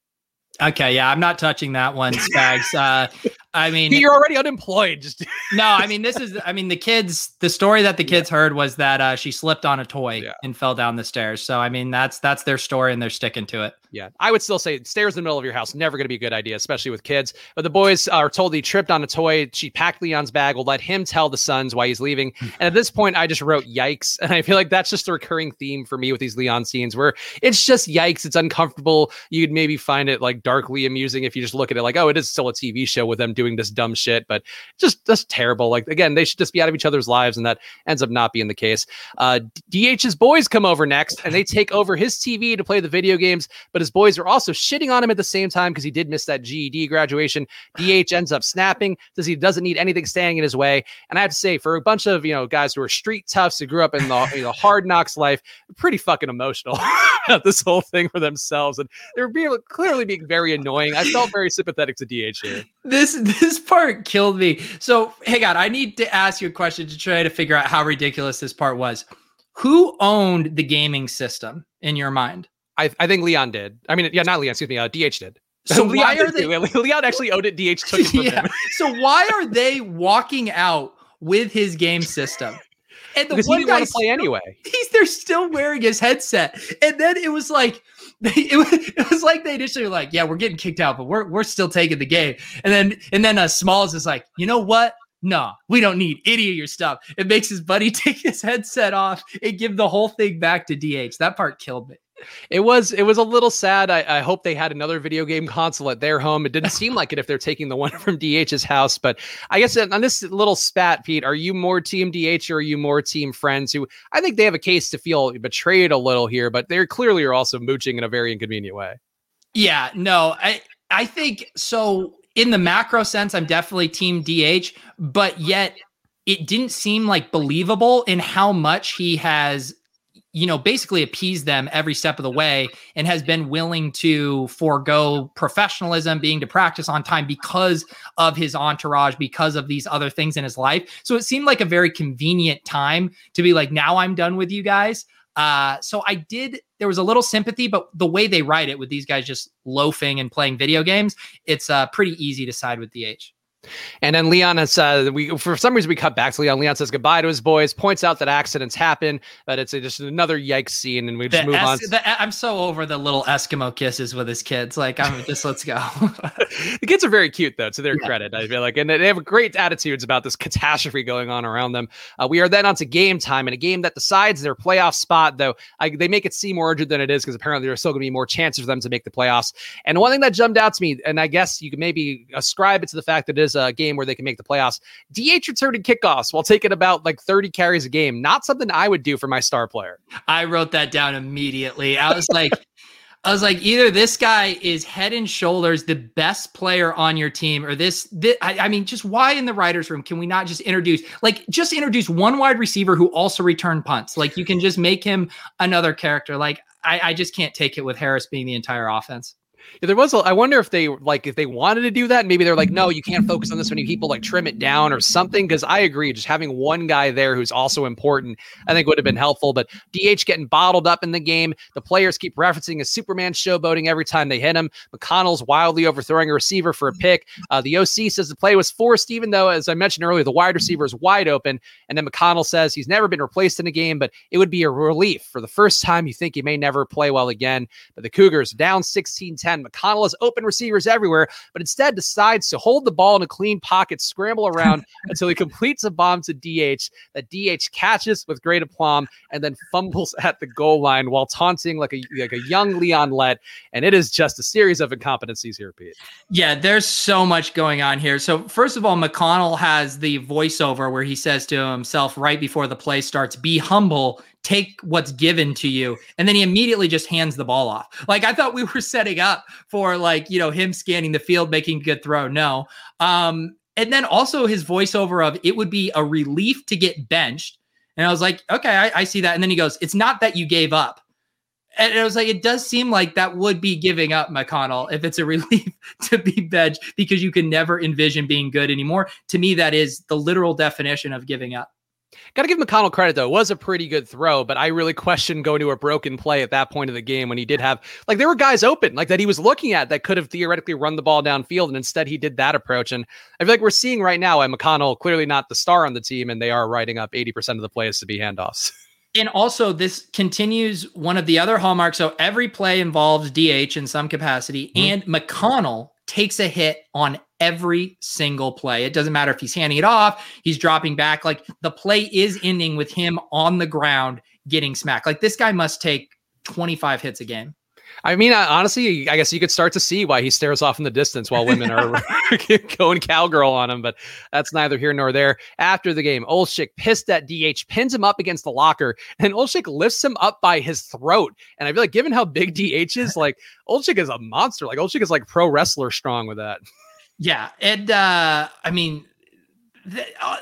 Okay, yeah, I'm not touching that one, Spags. uh, I mean, you're already unemployed. Just no, I mean, this is, I mean, the kids, the story that the kids yeah. heard was that uh, she slipped on a toy yeah. and fell down the stairs. So, I mean, that's that's their story, and they're sticking to it. Yeah, I would still say stairs in the middle of your house never going to be a good idea, especially with kids. But the boys are told he tripped on a toy. She packed Leon's bag. Will let him tell the sons why he's leaving. and at this point, I just wrote "yikes," and I feel like that's just a recurring theme for me with these Leon scenes, where it's just yikes. It's uncomfortable. You'd maybe find it like darkly amusing if you just look at it like, oh, it is still a TV show with them doing this dumb shit, but just just terrible. Like again, they should just be out of each other's lives, and that ends up not being the case. Uh, DH's boys come over next, and they take over his TV to play the video games, but his boys are also shitting on him at the same time because he did miss that GED graduation. DH ends up snapping, says he doesn't need anything standing in his way. And I have to say, for a bunch of you know guys who are street toughs who grew up in the you know, hard knocks life, pretty fucking emotional about this whole thing for themselves, and they're being clearly being very annoying. I felt very sympathetic to DH here. This this part killed me. So hang on, I need to ask you a question to try to figure out how ridiculous this part was. Who owned the gaming system in your mind? I, I think Leon did. I mean, yeah, not Leon. Excuse me. Uh, DH did. So why are they? Leon actually owed it. DH took it from yeah. him. so why are they walking out with his game system? And the because one guy play anyway. He's they're still wearing his headset, and then it was like it was, it was like they initially were like, yeah, we're getting kicked out, but we're we're still taking the game. And then and then uh, Smalls is like, you know what? No, we don't need any of your stuff. It makes his buddy take his headset off and give the whole thing back to DH. That part killed me. It was it was a little sad. I, I, hope they had another video game console at their home. It didn't seem like it if they're taking the one from DH's house. But I guess on this little spat, Pete, are you more team DH or are you more team friends? Who I think they have a case to feel betrayed a little here, but they clearly are also mooching in a very inconvenient way. Yeah, no, I I think so. In the macro sense, I'm definitely team DH, but yet it didn't seem like believable in how much he has you know, basically appeased them every step of the way and has been willing to forego professionalism, being to practice on time because of his entourage, because of these other things in his life. So it seemed like a very convenient time to be like, now I'm done with you guys. Uh, so I did, there was a little sympathy, but the way they write it with these guys just loafing and playing video games, it's uh, pretty easy to side with DH. And then Leon has uh, we for some reason we cut back to Leon. Leon says goodbye to his boys, points out that accidents happen, but it's a, just another yikes scene, and we just the move es- on. The, I'm so over the little Eskimo kisses with his kids. Like I'm just let's go. the kids are very cute though, to their yeah. credit. I feel like, and they have great attitudes about this catastrophe going on around them. Uh, we are then on to game time, and a game that decides their playoff spot. Though I, they make it seem more urgent than it is because apparently there's still going to be more chances for them to make the playoffs. And one thing that jumped out to me, and I guess you can maybe ascribe it to the fact that it is a game where they can make the playoffs. DH returning kickoffs while taking about like 30 carries a game. Not something I would do for my star player. I wrote that down immediately. I was like, I was like, either this guy is head and shoulders the best player on your team, or this. this I, I, mean, just why in the writers' room can we not just introduce, like, just introduce one wide receiver who also returned punts? Like, you can just make him another character. Like, I, I just can't take it with Harris being the entire offense. Yeah, there was. A, I wonder if they like if they wanted to do that. Maybe they're like, no, you can't focus on this many people. Like trim it down or something. Because I agree, just having one guy there who's also important, I think would have been helpful. But DH getting bottled up in the game. The players keep referencing a Superman showboating every time they hit him. McConnell's wildly overthrowing a receiver for a pick. Uh, the OC says the play was forced, even though, as I mentioned earlier, the wide receiver is wide open. And then McConnell says he's never been replaced in a game, but it would be a relief for the first time. You think he may never play well again. But the Cougars down 16-10. McConnell has open receivers everywhere, but instead decides to hold the ball in a clean pocket, scramble around until he completes a bomb to DH that DH catches with great aplomb and then fumbles at the goal line while taunting like a like a young Leon Lett. And it is just a series of incompetencies here, Pete. Yeah, there's so much going on here. So first of all, McConnell has the voiceover where he says to himself right before the play starts, "Be humble." Take what's given to you. And then he immediately just hands the ball off. Like i thought we were setting up for like you know him scanning the field making a good throw. No. Um and then also his voiceover of it would be a relief to get benched. And i was like okay I, I see that. And then he goes it's not that you gave up. And it was like it does seem like that would be giving up mcconnell if it's a relief to be benched because you can never envision being good anymore. To me that is the literal definition of giving up Got to give McConnell credit though. It was a pretty good throw, but I really question going to a broken play at that point of the game when he did have like there were guys open like that he was looking at that could have theoretically run the ball downfield, and instead he did that approach. And I feel like we're seeing right now, and McConnell clearly not the star on the team, and they are writing up eighty percent of the plays to be handoffs. And also, this continues one of the other hallmarks. So every play involves DH in some capacity, mm-hmm. and McConnell takes a hit on every single play. It doesn't matter if he's handing it off, he's dropping back. Like the play is ending with him on the ground getting smacked. Like this guy must take 25 hits a game. I mean, honestly, I guess you could start to see why he stares off in the distance while women are going cowgirl on him, but that's neither here nor there. After the game, Olczyk pissed at DH, pins him up against the locker, and Olczyk lifts him up by his throat. And I feel like, given how big DH is, like Olczyk is a monster. Like Olczyk is like pro wrestler strong with that. Yeah, and uh, I mean,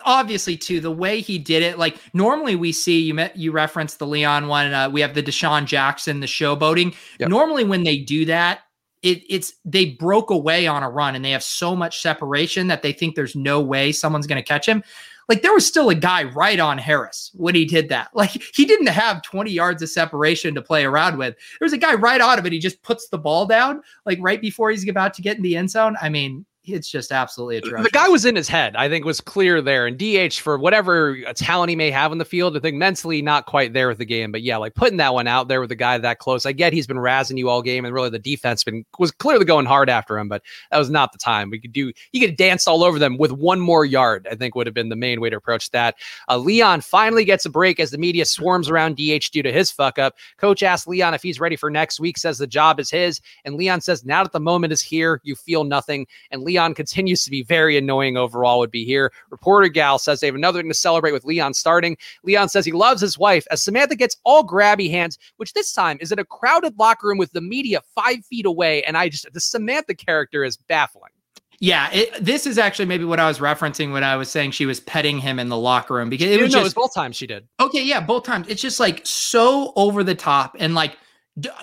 obviously too the way he did it like normally we see you met you referenced the leon one uh, we have the desean jackson the showboating. Yep. normally when they do that it, it's they broke away on a run and they have so much separation that they think there's no way someone's going to catch him. Like there was still a guy right on harris when he did that. Like he didn't have 20 yards of separation to play around with. There was a guy right on him and he just puts the ball down like right before he's about to get in the end zone. I mean it's just absolutely atrocious. The guy was in his head, I think, was clear there. And DH, for whatever talent he may have in the field, I think mentally not quite there with the game. But yeah, like putting that one out there with a the guy that close. I get he's been razzing you all game, and really the defense been was clearly going hard after him, but that was not the time. We could do he could dance all over them with one more yard. I think would have been the main way to approach that. Uh, Leon finally gets a break as the media swarms around DH due to his fuck up. Coach asks Leon if he's ready for next week. Says the job is his, and Leon says now that the moment is here, you feel nothing. And Leon Leon continues to be very annoying overall, would be here. Reporter Gal says they have another thing to celebrate with Leon starting. Leon says he loves his wife as Samantha gets all grabby hands, which this time is in a crowded locker room with the media five feet away. And I just, the Samantha character is baffling. Yeah, it, this is actually maybe what I was referencing when I was saying she was petting him in the locker room because it was, no, just, it was both times she did. Okay, yeah, both times. It's just like so over the top and like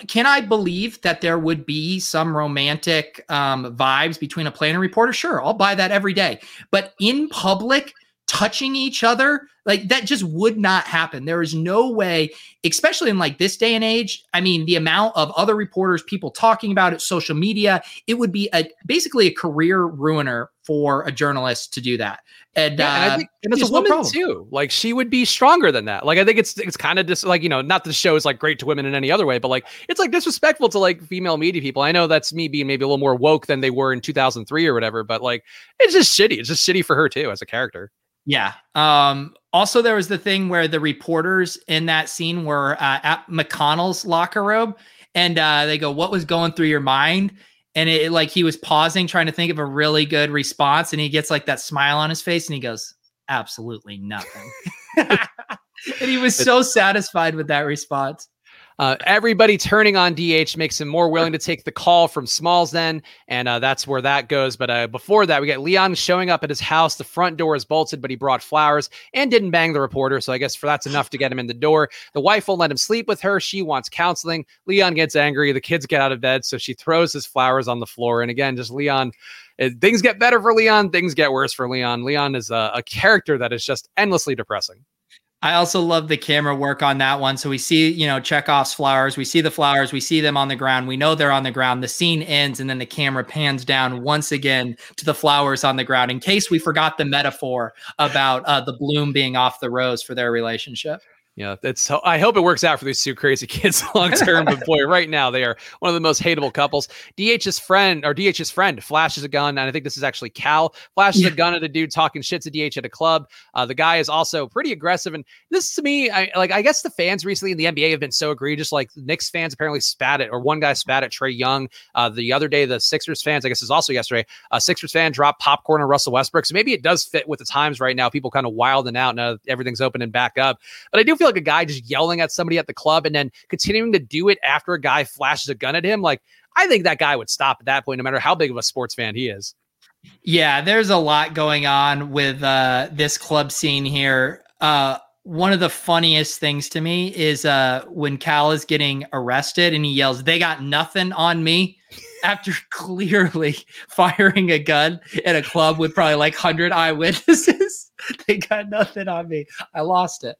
can I believe that there would be some romantic um, vibes between a player and reporter? Sure, I'll buy that every day. But in public, touching each other, like that just would not happen. There is no way, especially in like this day and age. I mean, the amount of other reporters, people talking about it, social media, it would be a basically a career ruiner for a journalist to do that. And, yeah, uh, and I think and as a woman too, like she would be stronger than that. Like I think it's it's kind of just like you know, not the show is like great to women in any other way, but like it's like disrespectful to like female media people. I know that's me being maybe a little more woke than they were in 2003 or whatever, but like it's just shitty. It's just shitty for her too as a character. Yeah. Um, also, there was the thing where the reporters in that scene were uh, at McConnell's locker room, and uh, they go, "What was going through your mind?" And it like he was pausing, trying to think of a really good response, and he gets like that smile on his face, and he goes, "Absolutely nothing." and he was so satisfied with that response. Uh, everybody turning on DH makes him more willing to take the call from Smalls then, and uh, that's where that goes. But uh, before that, we get Leon showing up at his house. The front door is bolted, but he brought flowers and didn't bang the reporter. So I guess for that's enough to get him in the door. The wife won't let him sleep with her. She wants counseling. Leon gets angry. The kids get out of bed, so she throws his flowers on the floor. And again, just Leon. things get better for Leon. Things get worse for Leon. Leon is a, a character that is just endlessly depressing. I also love the camera work on that one. So we see, you know, Chekhov's flowers. We see the flowers. We see them on the ground. We know they're on the ground. The scene ends, and then the camera pans down once again to the flowers on the ground. In case we forgot the metaphor about uh, the bloom being off the rose for their relationship. Yeah, that's. I hope it works out for these two crazy kids long term. but boy, right now they are one of the most hateable couples. DH's friend or DH's friend flashes a gun, and I think this is actually Cal flashes yeah. a gun at a dude talking shit to DH at a club. Uh, the guy is also pretty aggressive, and this to me, I like. I guess the fans recently in the NBA have been so egregious. Like Knicks fans apparently spat at, or one guy spat at Trae Young. Uh, the other day, the Sixers fans, I guess, is also yesterday. A Sixers fan dropped popcorn on Russell Westbrook. So maybe it does fit with the times right now. People kind of wilding out now everything's opening back up. But I do feel like a guy just yelling at somebody at the club and then continuing to do it after a guy flashes a gun at him, like I think that guy would stop at that point, no matter how big of a sports fan he is. Yeah, there's a lot going on with uh, this club scene here. Uh, one of the funniest things to me is uh, when Cal is getting arrested and he yells, "They got nothing on me." after clearly firing a gun in a club with probably like 100 eyewitnesses. they got nothing on me. I lost it.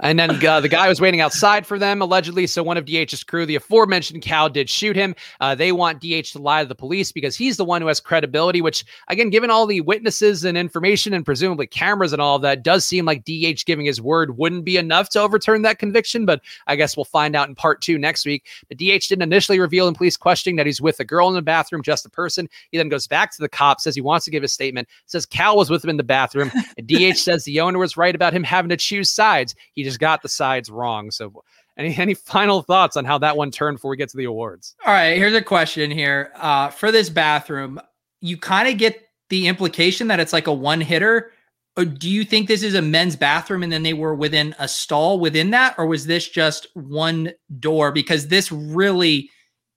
And then uh, the guy was waiting outside for them, allegedly. So one of DH's crew, the aforementioned Cal, did shoot him. Uh, they want DH to lie to the police because he's the one who has credibility, which, again, given all the witnesses and information and presumably cameras and all of that, does seem like DH giving his word wouldn't be enough to overturn that conviction. But I guess we'll find out in part two next week. But DH didn't initially reveal in police questioning that he's with a girl in the bathroom, just a person. He then goes back to the cop, says he wants to give a statement, says Cal was with him in the bathroom. And DH says the owner was right about him having to choose sides sides. He just got the sides wrong. So any any final thoughts on how that one turned before we get to the awards? All right, here's a question here. Uh, for this bathroom, you kind of get the implication that it's like a one hitter. Do you think this is a men's bathroom and then they were within a stall within that? Or was this just one door? Because this really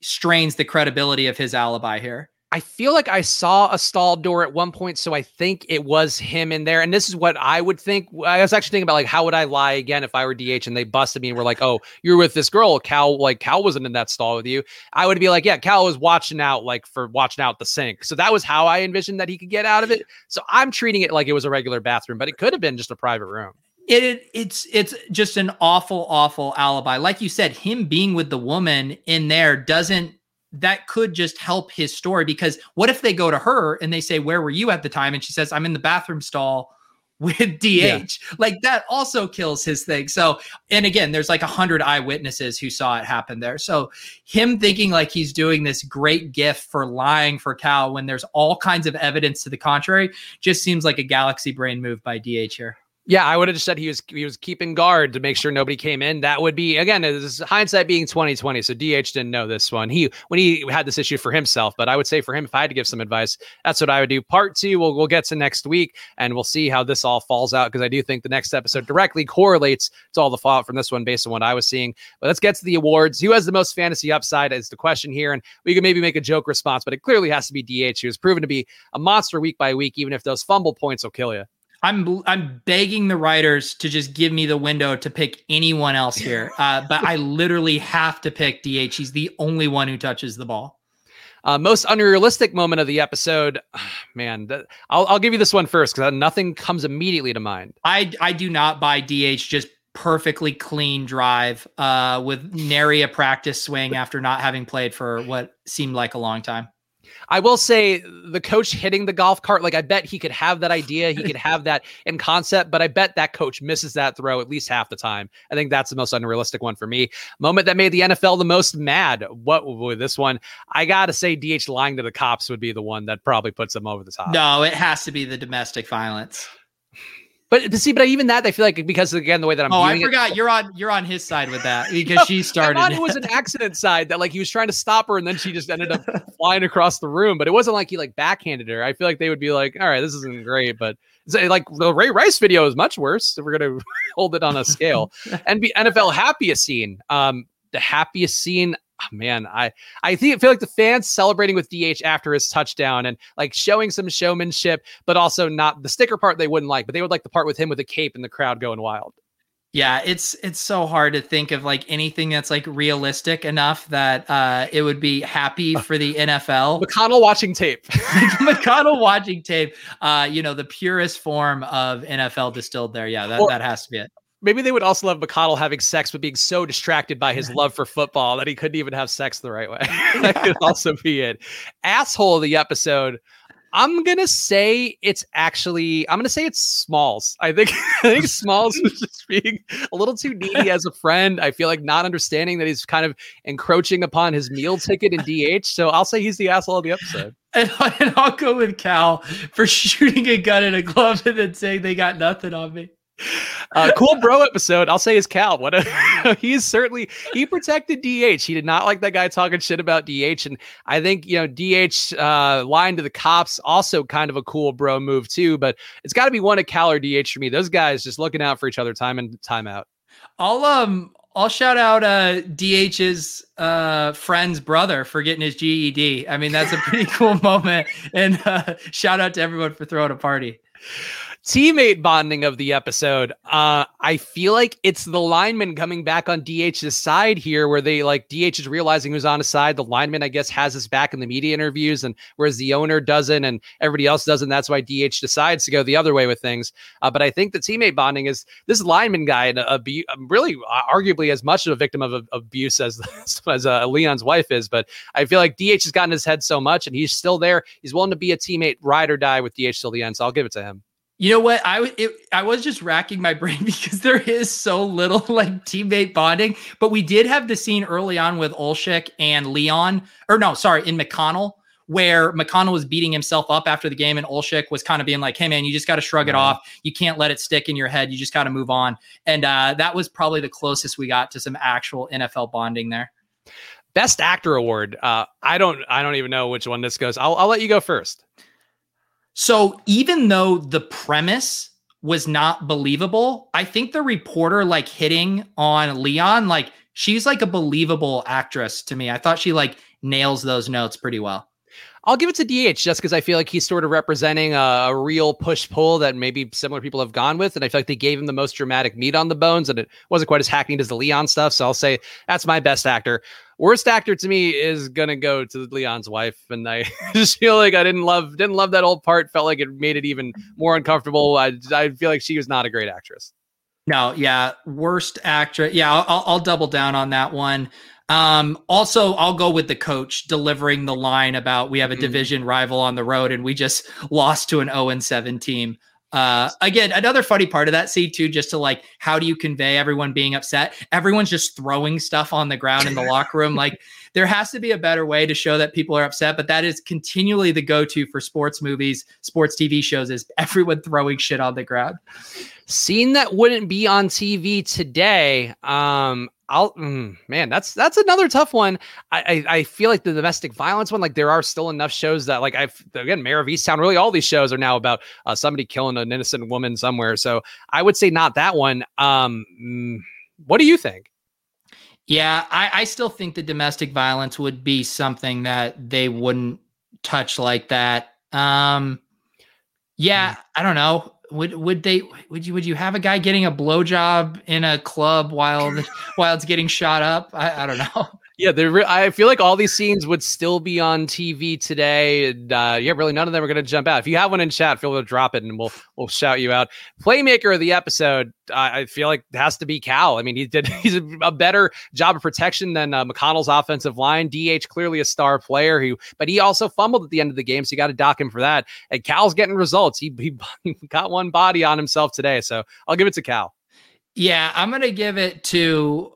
strains the credibility of his alibi here. I feel like I saw a stall door at one point, so I think it was him in there. And this is what I would think. I was actually thinking about like how would I lie again if I were DH and they busted me and were like, "Oh, you're with this girl, Cal." Like Cal wasn't in that stall with you. I would be like, "Yeah, Cal was watching out, like for watching out the sink." So that was how I envisioned that he could get out of it. So I'm treating it like it was a regular bathroom, but it could have been just a private room. It, it, it's it's just an awful awful alibi like you said him being with the woman in there doesn't that could just help his story because what if they go to her and they say, Where were you at the time? And she says, I'm in the bathroom stall with DH. Yeah. Like that also kills his thing. So, and again, there's like a hundred eyewitnesses who saw it happen there. So, him thinking like he's doing this great gift for lying for Cal when there's all kinds of evidence to the contrary just seems like a galaxy brain move by DH here. Yeah, I would have just said he was he was keeping guard to make sure nobody came in. That would be again, is hindsight being twenty twenty. So DH didn't know this one. He when he had this issue for himself, but I would say for him, if I had to give some advice, that's what I would do. Part two, we'll we'll get to next week, and we'll see how this all falls out because I do think the next episode directly correlates to all the fallout from this one based on what I was seeing. But let's get to the awards. Who has the most fantasy upside is the question here, and we can maybe make a joke response, but it clearly has to be DH, who has proven to be a monster week by week, even if those fumble points will kill you. I'm I'm begging the writers to just give me the window to pick anyone else here, uh, but I literally have to pick DH. He's the only one who touches the ball. Uh, most unrealistic moment of the episode, man. That, I'll I'll give you this one first because nothing comes immediately to mind. I I do not buy DH just perfectly clean drive uh, with nary a practice swing after not having played for what seemed like a long time. I will say the coach hitting the golf cart, like I bet he could have that idea, he could have that in concept, but I bet that coach misses that throw at least half the time. I think that's the most unrealistic one for me. Moment that made the NFL the most mad. What oh would this one? I gotta say, DH lying to the cops would be the one that probably puts them over the top. No, it has to be the domestic violence. But see, but even that, I feel like because again, the way that I'm. Oh, I forgot it, you're on you're on his side with that because no, she started. It was an accident side that like he was trying to stop her and then she just ended up flying across the room. But it wasn't like he like backhanded her. I feel like they would be like, all right, this isn't great, but like the Ray Rice video is much worse. If we're gonna hold it on a scale, and be NFL happiest scene. Um, the happiest scene man, I I think I feel like the fans celebrating with DH after his touchdown and like showing some showmanship, but also not the sticker part they wouldn't like, but they would like the part with him with a cape and the crowd going wild. Yeah, it's it's so hard to think of like anything that's like realistic enough that uh it would be happy for the NFL. McConnell watching tape. McConnell watching tape. Uh, you know, the purest form of NFL distilled there. Yeah, that, or, that has to be it. Maybe they would also love McConnell having sex, but being so distracted by his love for football that he couldn't even have sex the right way. that could also be it. Asshole of the episode. I'm gonna say it's actually I'm gonna say it's Smalls. I think I think Smalls was just being a little too needy as a friend. I feel like not understanding that he's kind of encroaching upon his meal ticket in DH. So I'll say he's the asshole of the episode. And, and I'll go with Cal for shooting a gun in a glove and then saying they got nothing on me. Uh, cool bro episode. I'll say is Cal. What a, he's certainly he protected DH. He did not like that guy talking shit about DH, and I think you know DH uh, lying to the cops also kind of a cool bro move too. But it's got to be one of Cal or DH for me. Those guys just looking out for each other time and time out. I'll um I'll shout out uh DH's uh friend's brother for getting his GED. I mean that's a pretty cool moment, and uh, shout out to everyone for throwing a party. Teammate bonding of the episode. Uh, I feel like it's the lineman coming back on DH's side here, where they like DH is realizing who's on his side. The lineman, I guess, has his back in the media interviews, and whereas the owner doesn't, and everybody else doesn't. That's why DH decides to go the other way with things. Uh, but I think the teammate bonding is this lineman guy, and really uh, arguably as much of a victim of, of abuse as as uh, Leon's wife is. But I feel like DH has gotten his head so much, and he's still there. He's willing to be a teammate, ride or die with DH till the end. So I'll give it to him. You know what? I it, I was just racking my brain because there is so little like teammate bonding. But we did have the scene early on with Olczyk and Leon, or no, sorry, in McConnell, where McConnell was beating himself up after the game, and Olczyk was kind of being like, "Hey, man, you just got to shrug it off. You can't let it stick in your head. You just got to move on." And uh, that was probably the closest we got to some actual NFL bonding there. Best Actor award. Uh, I don't. I don't even know which one this goes. I'll, I'll let you go first. So even though the premise was not believable, I think the reporter like hitting on Leon, like she's like a believable actress to me. I thought she like nails those notes pretty well. I'll give it to DH just because I feel like he's sort of representing a, a real push pull that maybe similar people have gone with. And I feel like they gave him the most dramatic meat on the bones and it wasn't quite as hackneyed as the Leon stuff. So I'll say that's my best actor. Worst actor to me is gonna go to Leon's wife, and I just feel like I didn't love didn't love that old part. Felt like it made it even more uncomfortable. I I feel like she was not a great actress. No, yeah, worst actress. Yeah, I'll, I'll double down on that one. Um, also, I'll go with the coach delivering the line about we have a mm-hmm. division rival on the road and we just lost to an 0 and 7 team. Uh, again, another funny part of that scene too, just to like, how do you convey everyone being upset? Everyone's just throwing stuff on the ground in the locker room. Like, there has to be a better way to show that people are upset, but that is continually the go-to for sports movies, sports TV shows is everyone throwing shit on the ground. Scene that wouldn't be on TV today. Um, I'll mm, man, that's that's another tough one. I, I, I feel like the domestic violence one, like there are still enough shows that like I've again Mare of Easttown. Really, all these shows are now about uh, somebody killing an innocent woman somewhere. So I would say not that one. Um, mm, what do you think? Yeah, I, I still think the domestic violence would be something that they wouldn't touch like that. Um, yeah, mm. I don't know would would they would you would you have a guy getting a blowjob in a club while while it's getting shot up? I, I don't know. Yeah, re- I feel like all these scenes would still be on TV today. And, uh, yeah, really, none of them are going to jump out. If you have one in chat, feel free to drop it, and we'll we'll shout you out. Playmaker of the episode, I feel like has to be Cal. I mean, he did he's a, a better job of protection than uh, McConnell's offensive line. DH clearly a star player who, but he also fumbled at the end of the game, so you got to dock him for that. And Cal's getting results. He he got one body on himself today, so I'll give it to Cal. Yeah, I'm going to give it to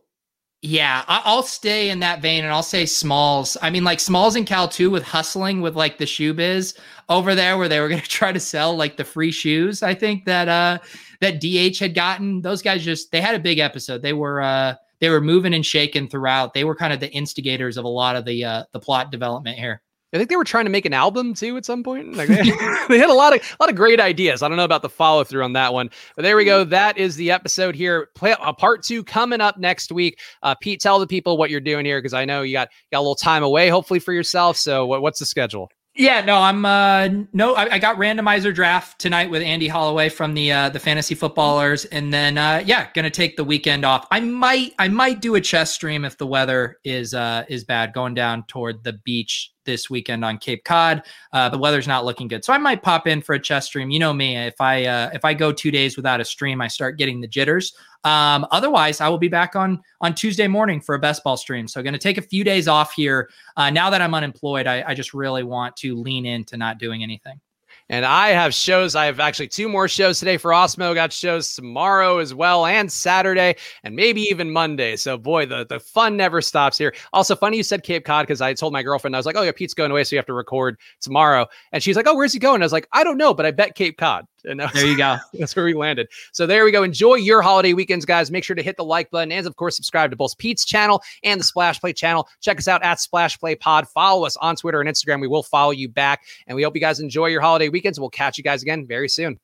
yeah, I'll stay in that vein and I'll say Smalls. I mean, like Smalls and Cal too, with hustling with like the shoe biz over there, where they were going to try to sell like the free shoes. I think that uh that DH had gotten those guys just they had a big episode. They were uh they were moving and shaking throughout. They were kind of the instigators of a lot of the uh the plot development here. I think they were trying to make an album too at some point. Like they, they, had a lot of a lot of great ideas. I don't know about the follow through on that one, but there we go. That is the episode here. Play a part two coming up next week. Uh, Pete, tell the people what you're doing here because I know you got got a little time away, hopefully for yourself. So what, what's the schedule? Yeah, no, I'm uh no, I, I, got randomizer draft tonight with Andy Holloway from the uh the fantasy footballers, and then uh yeah, gonna take the weekend off. I might I might do a chess stream if the weather is uh is bad, going down toward the beach this weekend on Cape Cod. Uh, the weather's not looking good, so I might pop in for a chess stream. You know me, if I uh, if I go two days without a stream, I start getting the jitters. Um, otherwise, I will be back on on Tuesday morning for a best ball stream. So, going to take a few days off here. Uh, now that I'm unemployed, I, I just really want to lean into not doing anything. And I have shows. I have actually two more shows today for Awesemo. Got shows tomorrow as well, and Saturday, and maybe even Monday. So, boy, the, the fun never stops here. Also, funny you said Cape Cod because I told my girlfriend, I was like, oh, yeah, Pete's going away. So you have to record tomorrow. And she's like, oh, where's he going? I was like, I don't know, but I bet Cape Cod. And there you go. that's where we landed. So there we go. Enjoy your holiday weekends, guys. Make sure to hit the like button and, of course, subscribe to both Pete's channel and the Splash Play channel. Check us out at Splash Play Pod. Follow us on Twitter and Instagram. We will follow you back. And we hope you guys enjoy your holiday weekends. We'll catch you guys again very soon.